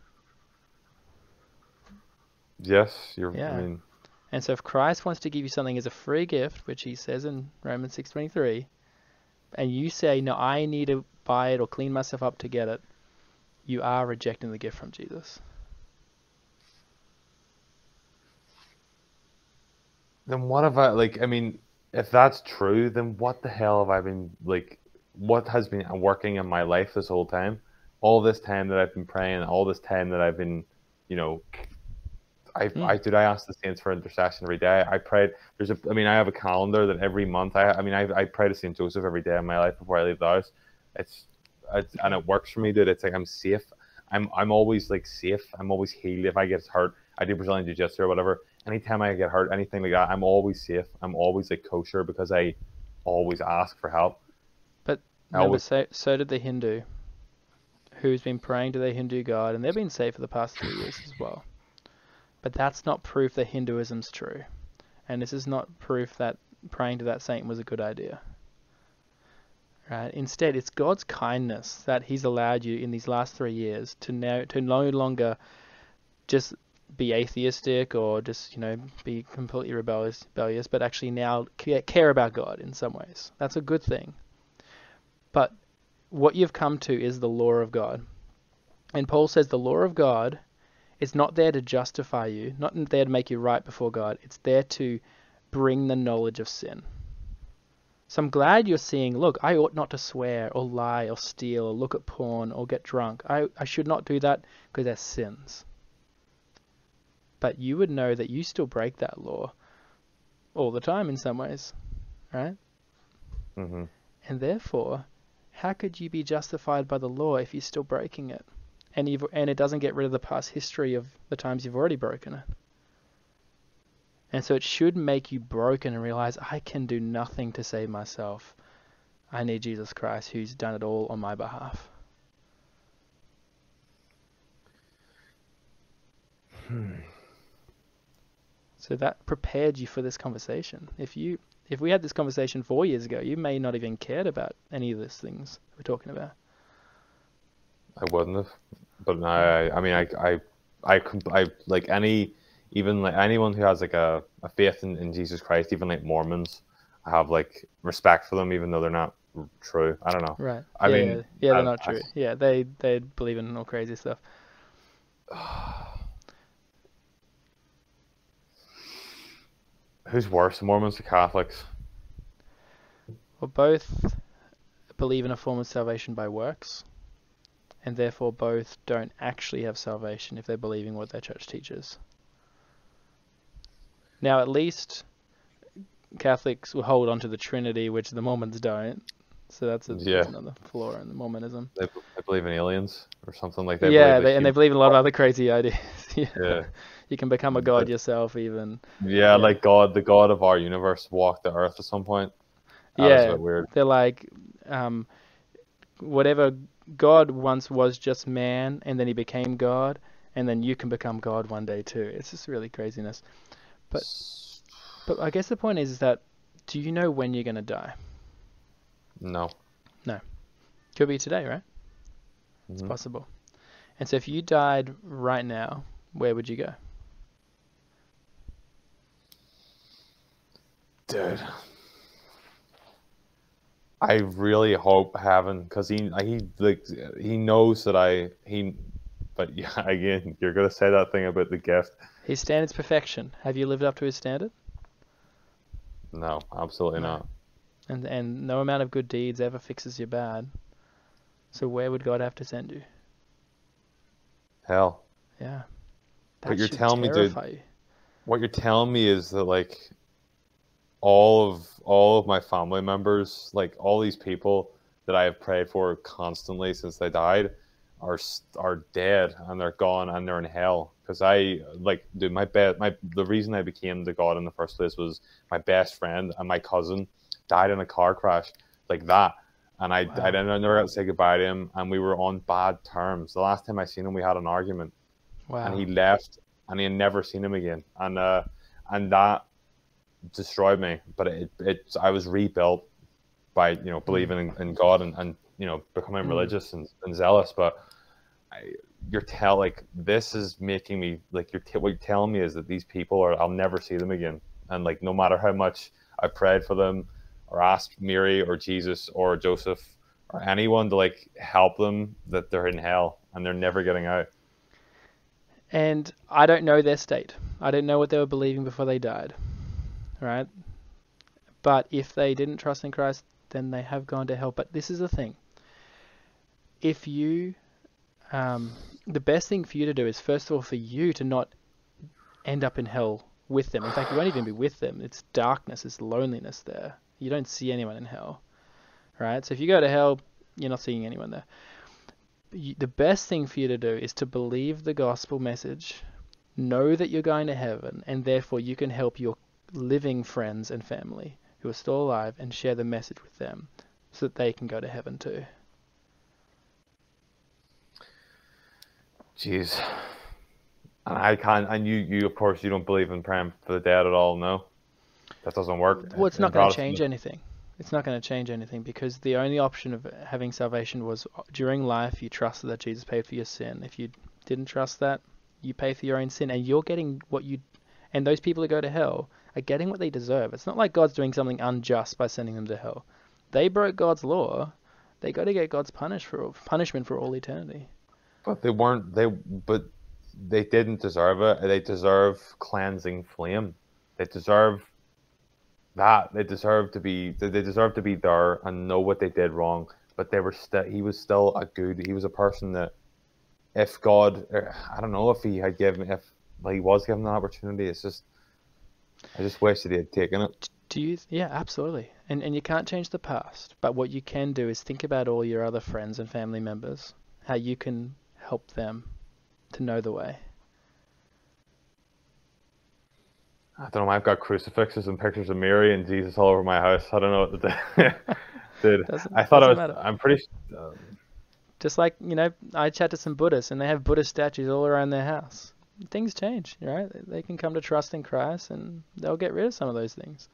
Yes, you're. Yeah. I mean, And so if Christ wants to give you something as a free gift, which he says in Romans 6:23, and you say, "No, I need to buy it or clean myself up to get it," you are rejecting the gift from Jesus. then what have I like? I mean, if that's true, then what the hell have I been like? What has been working in my life this whole time? All this time that I've been praying, all this time that I've been, you know, I, Hmm. I did. I ask the saints for intercession every day. I prayed. There's a. I mean, I have a calendar that every month. I. I mean, I. I pray to Saint Joseph every day of my life before I leave the house. It's, it's and it works for me, dude. It's like I'm safe. I'm. I'm always like safe. I'm always healed. If I get hurt, I do Brazilian Jiu Jitsu or whatever. Anytime I get hurt, anything like that, I'm always safe. I'm always like kosher because I always ask for help. But I remember, always- so, so did the Hindu, who's been praying to their Hindu god, and they've been saved for the past three years as well. But that's not proof that Hinduism's true, and this is not proof that praying to that saint was a good idea. Right? Instead, it's God's kindness that He's allowed you in these last three years to now to no longer just be atheistic or just you know be completely rebellious, rebellious, but actually now care about God in some ways. That's a good thing. But what you've come to is the law of God. And Paul says the law of God is not there to justify you, not there to make you right before God. It's there to bring the knowledge of sin. So I'm glad you're seeing, look, I ought not to swear or lie or steal or look at porn or get drunk. I, I should not do that because they're sins. But you would know that you still break that law all the time in some ways, right? hmm And therefore, how could you be justified by the law if you're still breaking it? And you've and it doesn't get rid of the past history of the times you've already broken it. And so it should make you broken and realize I can do nothing to save myself. I need Jesus Christ who's done it all on my behalf. Hmm. So that prepared you for this conversation. If you if we had this conversation four years ago, you may not even cared about any of these things we're talking about. I wouldn't have. But now, I, I mean, I, I, I, I like any, even like anyone who has like a, a faith in, in Jesus Christ, even like Mormons, I have like respect for them, even though they're not true. I don't know. Right. I yeah, mean, yeah, yeah, they're I- not I- true. Yeah, they they believe in all crazy stuff. [sighs] Who's worse, Mormons or Catholics? Well, both believe in a form of salvation by works, and therefore both don't actually have salvation if they're believing what their church teaches. Now, at least Catholics will hold on to the Trinity, which the Mormons don't. So that's, a, that's Yeah. another flaw in the Mormonism. They, they believe in aliens or something like that. yeah, they, and they believe in a lot of other crazy [laughs] ideas. [laughs] yeah. Yeah. You can become a god But- yourself, even. Yeah, like God, the God of our universe walked the earth at some point. That yeah, weird. they're like, um, whatever God once was just man, and then he became God, and then you can become God one day too. It's just really craziness. But but I guess the point is, is that do you know when you're gonna die? No. No. Could be today, right? It's Mhm. possible. And so if you died right now, where would you go? Dude. I really hope heaven, because he he like he knows that I he, but yeah, [laughs] again, you're gonna say that thing about the gift. His standard's perfection. Have you lived up to his standard? No, absolutely No. not. And and no amount of good deeds ever fixes your bad. So where would God have to send you? Hell, Yeah. But you're telling me, dude- you. what you're telling me is that like all of all of my family members, like all these people that I have prayed for constantly since they died, are are dead and they're gone and they're in hell. Because I like, dude, my best, my the reason I became the god in the first place was my best friend and my cousin died in a car crash like that, and I wow. I, didn't, I never got to say goodbye to him, and we were on bad terms. The last time I seen him, we had an argument, wow. and he left, and he had never seen him again, and uh, and that destroyed me. But it, it I was rebuilt by you know believing in, in God and, and you know becoming mm. religious and, and zealous. But I, you're tell like this is making me like you're t- what you're telling me is that these people are I'll never see them again, and like no matter how much I prayed for them or asked Mary or Jesus or Joseph or anyone to like help them that they're in hell and they're never getting out. And I don't know their state. I don't know what they were believing before they died. Right? But if they didn't trust in Christ, then they have gone to hell. But this is the thing. If you um, the best thing for you to do is first of all for you to not end up in hell with them. In fact, you won't even be with them. It's darkness, it's loneliness there. You don't see anyone in hell, right? So if you go to hell, you're not seeing anyone there. The best thing for you to do is to believe the gospel message, know that you're going to heaven, and therefore you can help your living friends and family who are still alive and share the message with them so that they can go to heaven too. Jeez. And I can't, and you, you, of course, you don't believe in praying for the dead at all, no? That doesn't work. Well, it's not going to change anything. It's not going to change anything because the only option of having salvation was during life you trusted that Jesus paid for your sin. If you didn't trust that, you pay for your own sin, and you're getting what you. And those people that go to hell are getting what they deserve. It's not like God's doing something unjust by sending them to hell. They broke God's law. They got to get God's punish for punishment for all eternity. But they weren't. They but they didn't deserve it. They deserve cleansing flame. They deserve that they deserve to be they deserve to be there and know what they did wrong but they were still he was still a good he was a person that if god er, i don't know if he had given if he was given the opportunity it's just i just wish that he had taken it do you yeah absolutely and and you can't change the past but what you can do is think about all your other friends and family members how you can help them to know the way I don't know. I've got crucifixes and pictures of Mary and Jesus all over my house. I don't know what to [laughs] do. [laughs] Dude, I thought I was. Matter. I'm pretty. Um, Just like you know, I chat to some Buddhists and they have Buddhist statues all around their house. Things change, right? They can come to trust in Christ and they'll get rid of some of those things.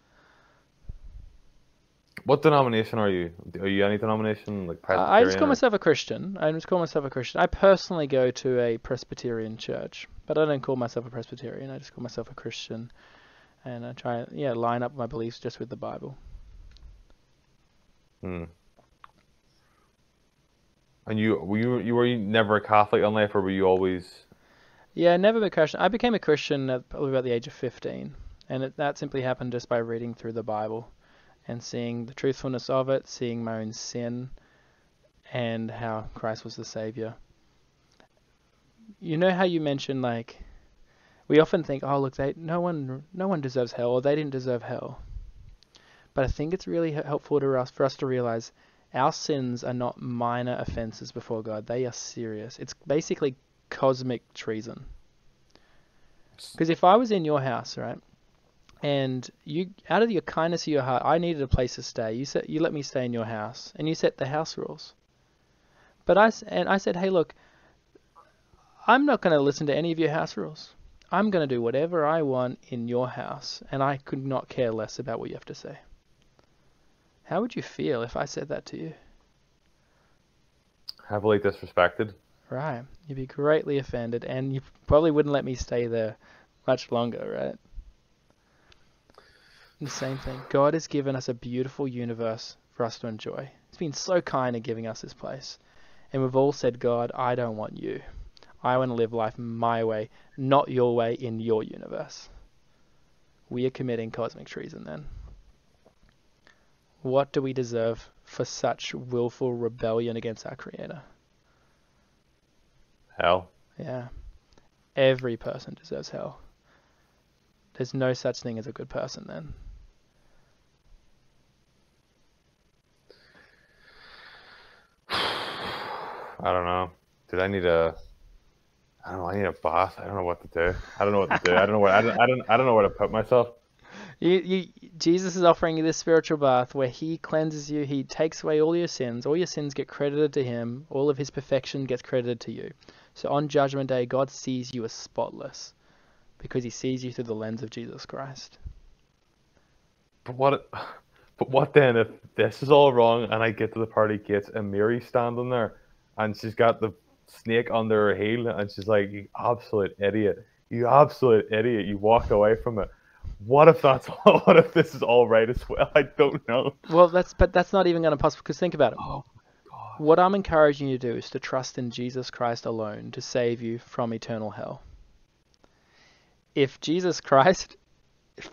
What denomination are you? Are you any denomination like Presbyterian? I just call or? myself a Christian. I just call myself a Christian. I personally go to a Presbyterian church, but I don't call myself a Presbyterian. I just call myself a Christian and I try yeah line up my beliefs just with the Bible. Hmm. And you were you you were never a Catholic in life, or were you always? Yeah, never been Christian. I became a Christian at probably about the age of fifteen, and it, that simply happened just by reading through the Bible, and seeing the truthfulness of it, seeing my own sin, and how Christ was the Savior. You know how you mentioned like we often think, oh look, they no one no one deserves hell, or they didn't deserve hell. But I think it's really helpful to us for us to realize our sins are not minor offenses before God; they are serious. It's basically cosmic treason. Because if I was in your house, right, and you, out of your kindness of your heart, I needed a place to stay. You said you let me stay in your house, and you set the house rules. But I and I said, hey, look, I'm not going to listen to any of your house rules. I'm going to do whatever I want in your house, and I could not care less about what you have to say. How would you feel if I said that to you? Heavily disrespected. Right. You'd be greatly offended, and you probably wouldn't let me stay there much longer, right? The same thing. God has given us a beautiful universe for us to enjoy. He's been so kind in giving us this place. And we've all said, God, I don't want you. I want to live life my way, not your way in your universe. We are committing cosmic treason then. What do we deserve for such willful rebellion against our Creator? Hell. Yeah. Every person deserves hell. There's no such thing as a good person then. [sighs] I don't know. Did I need a? I don't know. I need a bath. I don't know what to do. I don't know what to do. I don't know where. I don't. I don't. I don't know where to put myself. [laughs] You, you, Jesus is offering you this spiritual bath where He cleanses you. He takes away all your sins. All your sins get credited to Him. All of His perfection gets credited to you. So on Judgment Day, God sees you as spotless because He sees you through the lens of Jesus Christ. But what? But what then if this is all wrong and I get to the pearly gates and Mary's standing there and she's got the snake under her heel and she's like, "You absolute idiot! You absolute idiot! You walk away from it." What if that's [laughs] what if this is all right as well? I don't know. Well, that's but that's not even going to possible because think about it. Oh What I'm encouraging you to do is to trust in Jesus Christ alone to save you from eternal hell. If Jesus Christ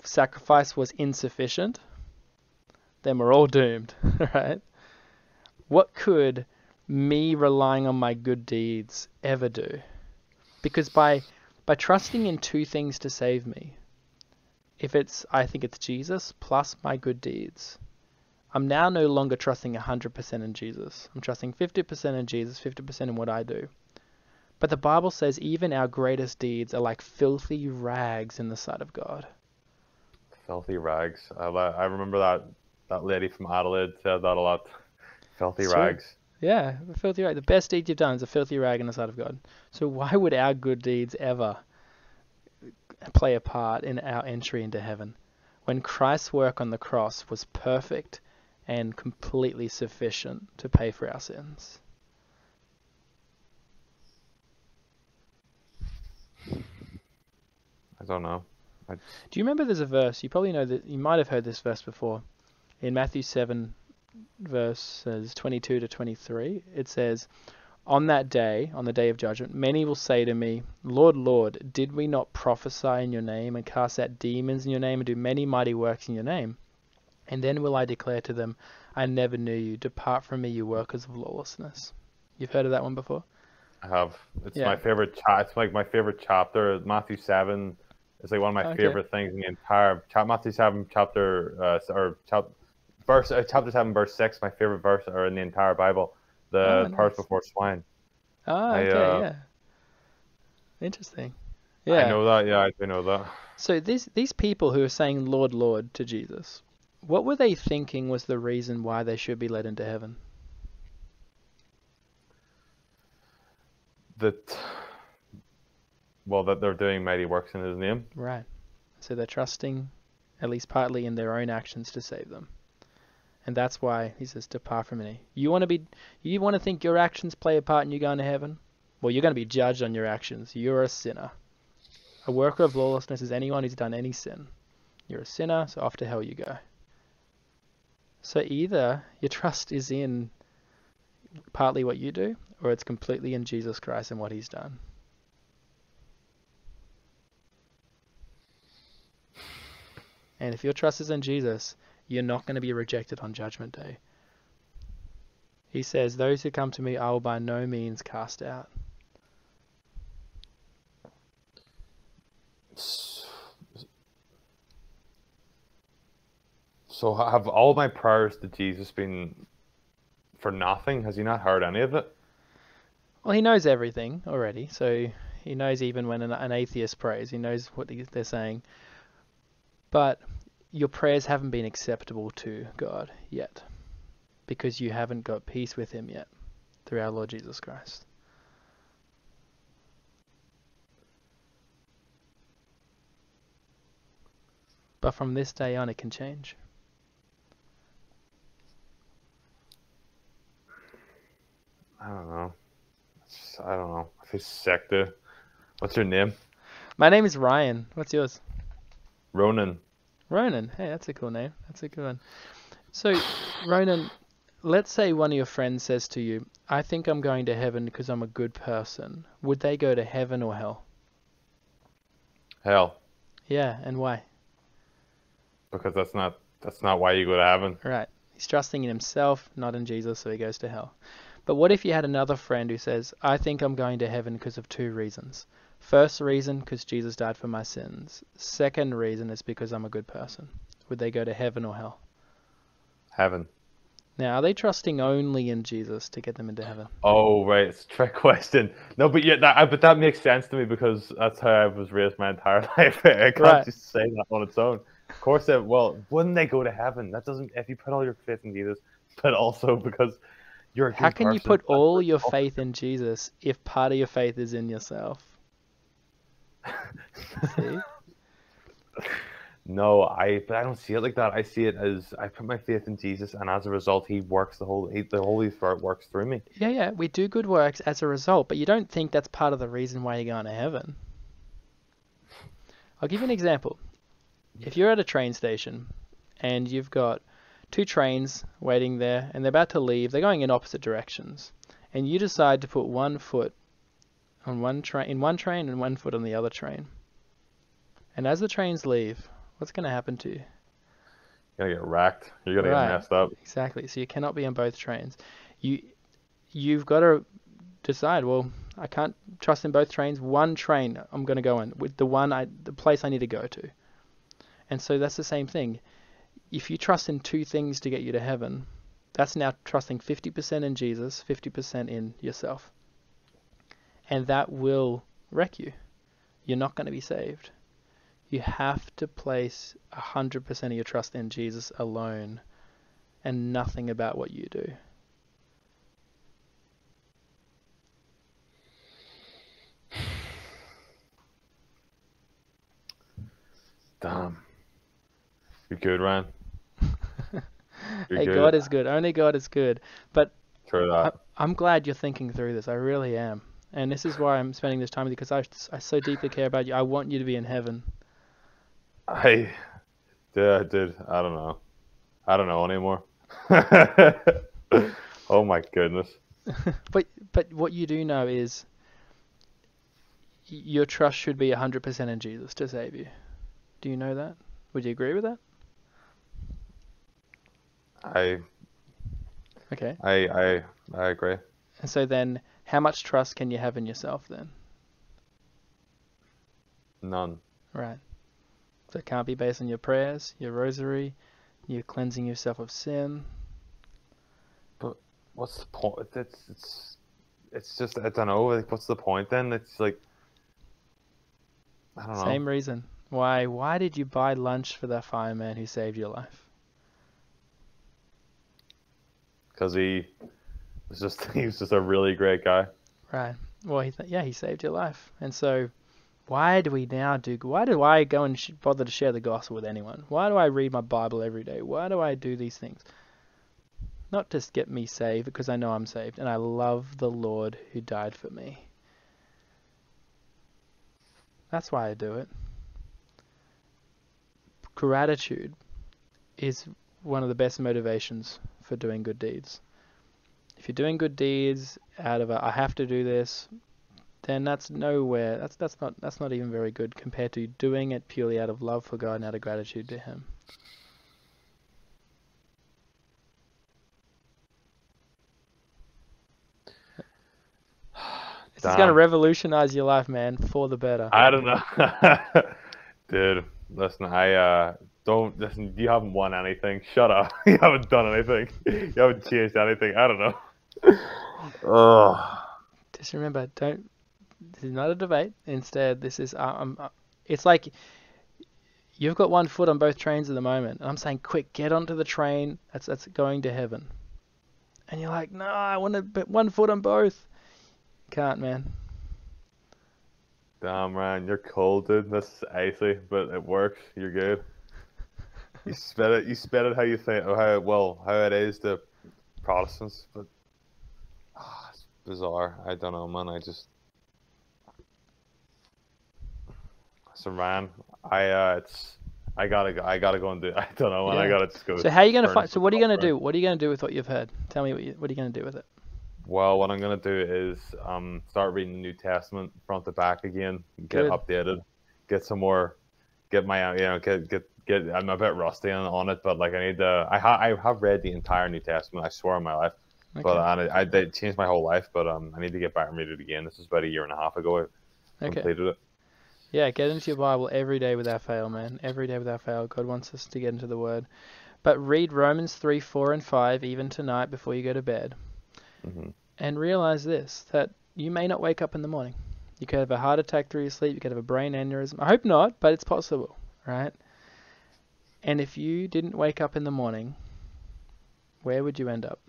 sacrifice was insufficient, then we're all doomed, [laughs] right? What could me relying on my good deeds ever do? Because by by trusting in two things to save me, if it's I think it's Jesus plus my good deeds, I'm now no longer trusting 100% in Jesus. I'm trusting 50% in Jesus, 50% in what I do. But the Bible says even our greatest deeds are like filthy rags in the sight of God. Filthy rags. I, I remember that that lady from Adelaide said that a lot. Filthy true. rags. Yeah, a filthy rag. The best deed you've done is a filthy rag in the sight of God. So why would our good deeds ever play a part in our entry into heaven? When Christ's work on the cross was perfect and completely sufficient to pay for our sins. I don't know. Do you remember there's a verse, you probably know that you might have heard this verse before. In Matthew 7 verses 22 to 23, it says, On that day, on the day of judgment, many will say to me, Lord, Lord, did we not prophesy in your name and cast out demons in your name and do many mighty works in your name? And then will I declare to them, I never knew you. Depart from me, you workers of lawlessness. You've heard of that one before? I have. It's Yeah. my favorite. Cha- it's like my favorite chapter. Matthew seven is like one of my Okay. favorite things in the entire chap. Matthew seven chapter uh, or chap, verse uh, chapter seven verse six. My favorite verse are in the entire Bible. The Oh, nice. before swine. Ah, I, okay, uh, yeah. Interesting. Yeah. I know that. Yeah, I do know that. So these these people who are saying Lord, Lord to Jesus, what were they thinking was the reason why they should be led into heaven? That. Well, that they're doing mighty works in His name. Right. So they're trusting, at least partly, in their own actions to save them. And that's why he says, Depart from me. You want to be you want to think your actions play a part in you going to heaven? Well, you're going to be judged on your actions. You're a sinner. A worker of lawlessness is anyone who's done any sin. You're a sinner, so off to hell you go. So either your trust is in partly what you do, or it's completely in Jesus Christ and what he's done. And if your trust is in Jesus, you're not going to be rejected on Judgment Day. He says, Those who come to me, I will by no means cast out. So have all my prayers to Jesus been for nothing? Has He not heard any of it? Well, he knows everything already, so he knows even when an, an atheist prays, he knows what they- they're saying. But your prayers haven't been acceptable to God yet, because you haven't got peace with Him yet through our Lord Jesus Christ. But from this day on, it can change. I don't know. Just- I don't know. I feel dude. What's your name? My name is Ryan. What's yours? Ronan. Ronan. Hey, that's a cool name. That's a good one. So, [coughs] Ronan, let's say one of your friends says to you, I think I'm going to heaven because I'm a good person. Would they go to heaven or hell? Hell, Yeah, and why? because that's not that's not why you go to heaven. Right. He's trusting in himself, not in Jesus, so he goes to hell. But what if you had another friend who says, I think I'm going to heaven because of two reasons. First reason, because Jesus died for my sins. Second reason is because I'm a good person. Would they go to heaven or hell? Heaven. Now, are they trusting only in Jesus to get them into heaven? Oh right, it's a trick [laughs] question. No, but yeah, that but that makes sense to me because that's how I was raised my entire [laughs] life. I can't Right. just say that on its own. Of course, it, well, wouldn't they go to heaven? That doesn't. If you put all your faith in Jesus, [laughs] but also because you're How can you put all your faith in Jesus if part of your faith is in yourself? See? [laughs] No, I but I don't see it like that. I see it as I put my faith in Jesus, and as a result, He works the whole he, the Holy Spirit works through me. Yeah, yeah, we do good works as a result, but you don't think that's part of the reason why you're going to heaven. I'll give you an example. If you're at a train station and you've got two trains waiting there and they're about to leave, they're going in opposite directions, and you decide to put one foot on one train in one train and one foot on the other train. And as the trains leave, what's going to happen to you? You're gonna get racked. You're gonna Right. get messed up. Exactly. So you cannot be on both trains. You you've got to decide. Well, I can't trust in both trains. One train I'm going to go in with the one I the place I need to go to. And so that's the same thing. If you trust in two things to get you to heaven, that's now trusting 50% in Jesus, 50% in yourself. And that will wreck you. You're not going to be saved. You have to place 100% of your trust in Jesus alone and nothing about what you do. [sighs] Damn. You're good, Ryan. Hey, good. God is good. Only God is good. But True I. I'm glad you're thinking through this. I really am. And this is why I'm spending this time with you because I, I so deeply care about you. I want you to be in heaven. I, yeah, I did. I don't know. I don't know anymore. [laughs] oh my goodness. [laughs] But but what you do know is your trust should be 100% in Jesus to save you. Do you know that? Would you agree with that? I, Okay. I, I, I agree. And so then, how much trust can you have in yourself then? None. Right. So it can't be based on your prayers, your rosary, you cleansing yourself of sin. But what's the point? It's, it's, it's just I don't know. Like, what's the point then? It's like, I don't know. Same reason. Why? Why did you buy lunch for that fireman who saved your life? Because he was just [laughs] he was just a really great guy. Right. Well, he yeah, he saved your life. And so, why do we now do? Why do I go and sh- bother to share the gospel with anyone? Why do I read my Bible every day? Why do I do these things? Not just get me saved, because I know I'm saved, and I love the Lord who died for me. That's why I do it. Gratitude is one of the best motivations for doing good deeds. If you're doing good deeds out of a I have to do this, then that's nowhere. That's that's not that's not even very good compared to doing it purely out of love for God and out of gratitude to Him. [sighs] This is going to revolutionize your life, man, for the better. I don't know, [laughs] dude. Listen, I uh don't listen. You haven't won anything. Shut up. [laughs] You haven't done anything. You haven't changed anything. I don't know. [laughs] Ugh. Just remember, don't. This is not a debate. Instead, this is. Uh, um, uh, it's like you've got one foot on both trains at the moment, and I'm saying, quick, get onto the train that's that's going to heaven. And you're like, no, I want to put one foot on both. Can't, man. Damn, man, you're cold, dude. This is icy, but it works. You're good. You spit it. You spit it how you think. Or how well how it is to Protestants, but ah, it's bizarre. I don't know, man. I just so Ryan, I uh, it's I gotta go. I gotta go and do. [laughs] I don't know, man. I gotta just go. So how are you gonna find? So what are you gonna do? What are you gonna do with what you've heard? Tell me what you, what are you gonna do with it? Well, what I'm gonna do is um start reading the New Testament front to back again, get Good. updated, get some more, get my you know get get get. I'm a bit rusty on, on it, but like I need to. I ha- I have read the entire New Testament. I swear on my life, but Okay. and it, I they changed my whole life. But um, I need to get back and read it again. This is about a year and a half ago. Okay. completed it. Yeah, get into your Bible every day without fail, man. Every day without fail. God wants us to get into the Word. But read Romans 3, 4, and 5 even tonight before you go to bed. hmm And realize this that you may not wake up in the morning. You could have a heart attack through your sleep. You could have a brain aneurysm. I hope not, but it's possible, right? And if you didn't wake up in the morning, where would you end up?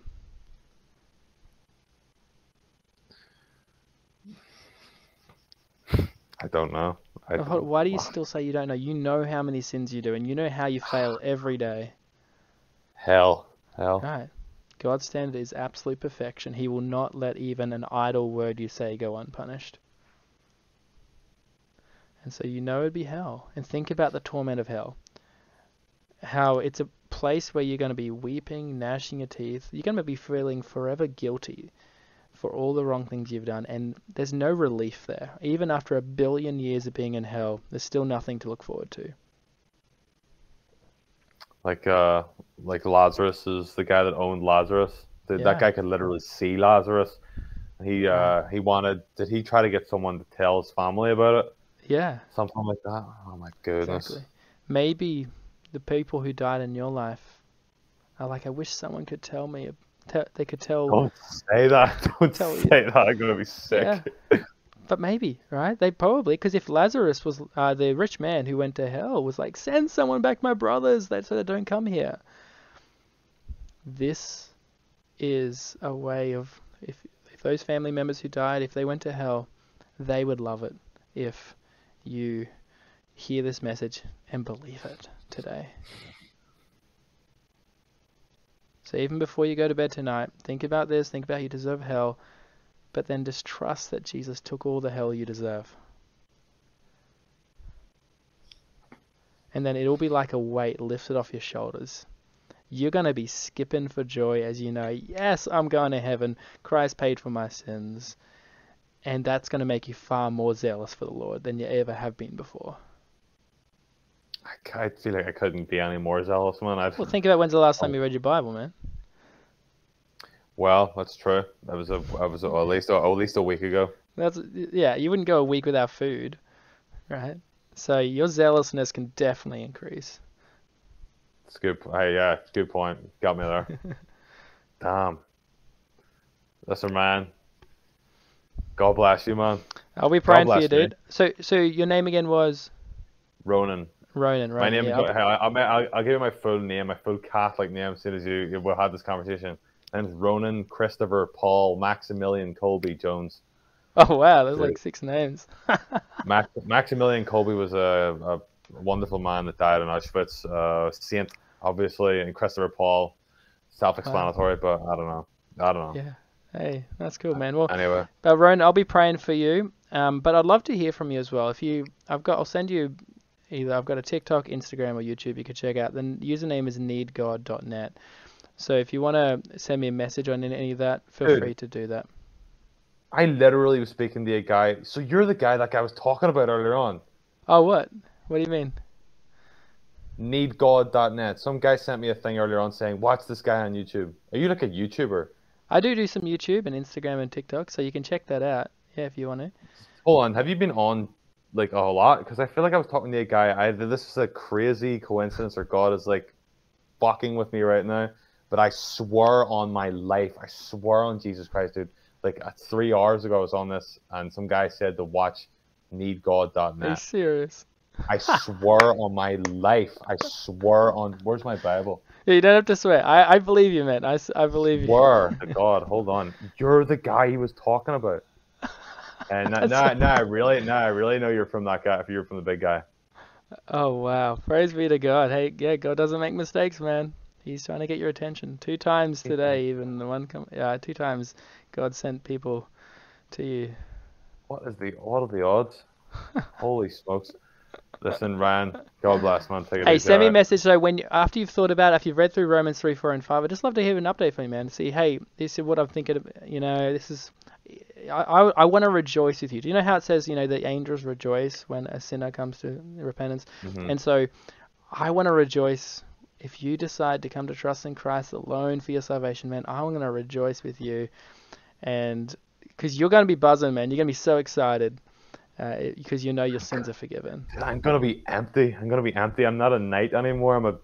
I don't know. I hold- Why do you still say you don't know? You know how many sins you do, and you know how you fail [sighs] every day. hell, hell. Right. God's standard is absolute perfection. He will not let even an idle word you say go unpunished. And so you know it'd be hell. And think about the torment of hell. How it's a place where you're going to be weeping, gnashing your teeth. You're going to be feeling forever guilty for all the wrong things you've done. And there's no relief there. Even after a billion years of being in hell, there's still nothing to look forward to. Like uh, like Lazarus is the guy that owned Lazarus. Th- Yeah. That guy could literally see Lazarus. He uh, he wanted. Did he try to get someone to tell his family about it? Yeah. Something like that. Oh my goodness. Exactly. Maybe the people who died in your life are like, I wish someone could tell me. They could tell. Don't say that. [laughs] Don't Tell you. say that. I'm gonna be sick. Yeah. But maybe, right? They probably, because if Lazarus was uh, the rich man who went to hell, was like, send someone back my brothers that so they don't come here. This is a way of if if those family members who died, if they went to hell, they would love it if you hear this message and believe it today. So even before you go to bed tonight, think about this, think about you deserve hell, but then just trust that Jesus took all the hell you deserve. And then it'll be like a weight lifted off your shoulders. You're going to be skipping for joy as you know, yes, I'm going to heaven. Christ paid for my sins. And that's going to make you far more zealous for the Lord than you ever have been before. I, I feel like I couldn't be any more zealous, man. I've, Well, think about when's the last time oh. you read your Bible, man. well, that's true. That was a, that was a, at least a, at least a week ago. That's yeah, you wouldn't go a week without food, right? So your zealousness can definitely increase. It's good. Hey, yeah, good point. Got me there. [laughs] Damn. Listen, man. God bless you, man. I'll be praying for you, me. dude. So so your name again was Ronan. Ronan, right? My name. yeah, I'll- I'll, I'll, I'll give you my full name, my full Catholic name, as soon as you, we'll have this conversation. My name's Ronan Christopher Paul Maximilian Kolbe Jones. Oh wow, there's like six names. [laughs] Max, Maximilian Kolbe was a, a wonderful man that died in Auschwitz. Uh, saint, obviously, and Christopher Paul, self-explanatory, but I don't know. I don't know. yeah. Hey, that's cool, man. Well, Anyway, But Ronan, I'll be praying for you. Um, but I'd love to hear from you as well. If you, I've got, I'll send you either I've got a TikTok, Instagram, or YouTube. You could check out. The username is needgod.net. So if you want to send me a message on any of that, feel Dude. free to do that. I literally was speaking to a guy. So you're the guy that I was talking about earlier on. Oh, what? What do you mean? Needgod.net. Some guy sent me a thing earlier on saying, "Watch this guy on YouTube." Are you like a YouTuber? I do do some YouTube and Instagram and TikTok, so you can check that out. Yeah, if you want to. Hold on. Have you been on like a lot? Because I feel like I was talking to a guy. Either this is a crazy coincidence or God is like fucking with me right now. But I swear on my life, I swear on Jesus Christ, dude. Like uh, three hours ago, I was on this, and some guy said to watch needgod.net. Are you serious? I swear [laughs] on my life. I swear on. Where's my Bible? Yeah, you don't have to swear. I, I believe you, man. I, I believe you. Swear to God. Hold on. You're the guy he was talking about. And [laughs] now, now, now I really, now I really know you're from that guy. If you're from the big guy. Oh wow! Praise be to God. Hey, yeah, God doesn't make mistakes, man. He's trying to get your attention. Two times today, even the one, com- yeah, two times, God sent people to you. What is the what are the odds? [laughs] Holy smokes! Listen, Ryan. God bless, man. Take it Hey, send me a message though when you, after you've thought about, it, if you've read through Romans three, four, and five. I'd just love to hear an update from you, man. See, hey, this is what I'm thinking. Of, you know, this is. I, I, I want to rejoice with you. Do you know how it says, you know, the angels rejoice when a sinner comes to repentance? Mhm. And so I want to rejoice if you decide to come to trust in Christ alone for your salvation, man. I'm going to rejoice with you. And because you're going to be buzzing, man. You're going to be so excited. uh, because you know your sins are forgiven. I'm gonna be empty. I'm gonna be empty. I'm not a knight anymore. I'm a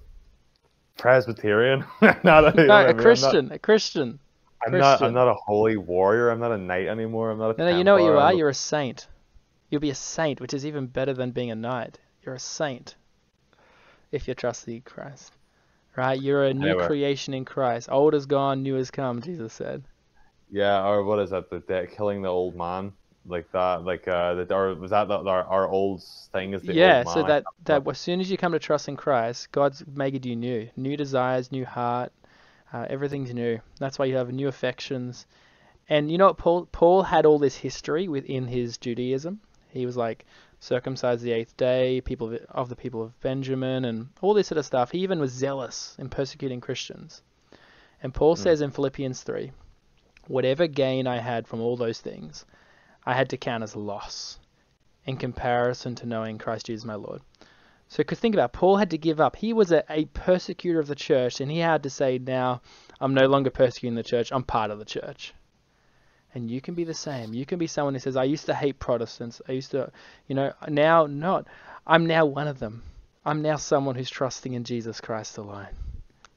Presbyterian. [laughs] not a, No, a I'm not- Christian, a Christian. I'm not. I'm not a holy warrior. I'm not a knight anymore. I'm not a. No, no, you know what you are. You're a saint. You'll be a saint, which is even better than being a knight. You're a saint if you trust in Christ. Right? You're a new Anyway. creation in Christ. Old is gone, new has come, Jesus said. Yeah, or what is that? The, the killing the old man, like that, like uh, the, or was that the, our, our old thing? Is the yeah, so that, that as soon as you come to trust in Christ, God's made you new. New desires, new heart, uh, everything's new. That's why you have new affections. And you know what? Paul, Paul had all this history within his Judaism. He was like circumcised the eighth day, people of, of the people of Benjamin, and all this sort of stuff. He even was zealous in persecuting Christians. And Paul says in Philippians 3 whatever gain I had from all those things, I had to count as loss in comparison to knowing Christ Jesus my Lord. So, could think about it, Paul had to give up. He was a, a persecutor of the church, and he had to say, "Now, I'm no longer persecuting the church. I'm part of the church." And you can be the same. You can be someone who says, "I used to hate Protestants. I used to, you know, now not. I'm now one of them. I'm now someone who's trusting in Jesus Christ alone."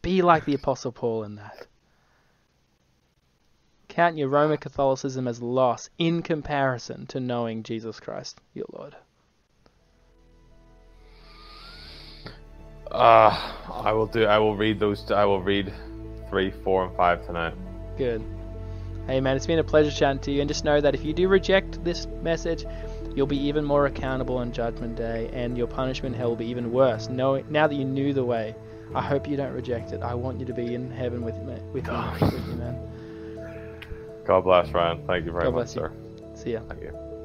Be like the Apostle Paul in that. Count your Roman Catholicism as loss in comparison to knowing Jesus Christ, your Lord. Uh, I will do. I will read those. I will read three, four, and five tonight. Good. Hey man, it's been a pleasure chatting to you, and just know that if you do reject this message, you'll be even more accountable on Judgment Day, and your punishment hell will be even worse. Know, now that you knew the way, I hope you don't reject it. I want you to be in heaven with me, with me, with you, man. God bless, Ryan. Thank you very God much, you. sir. See ya. Thank you.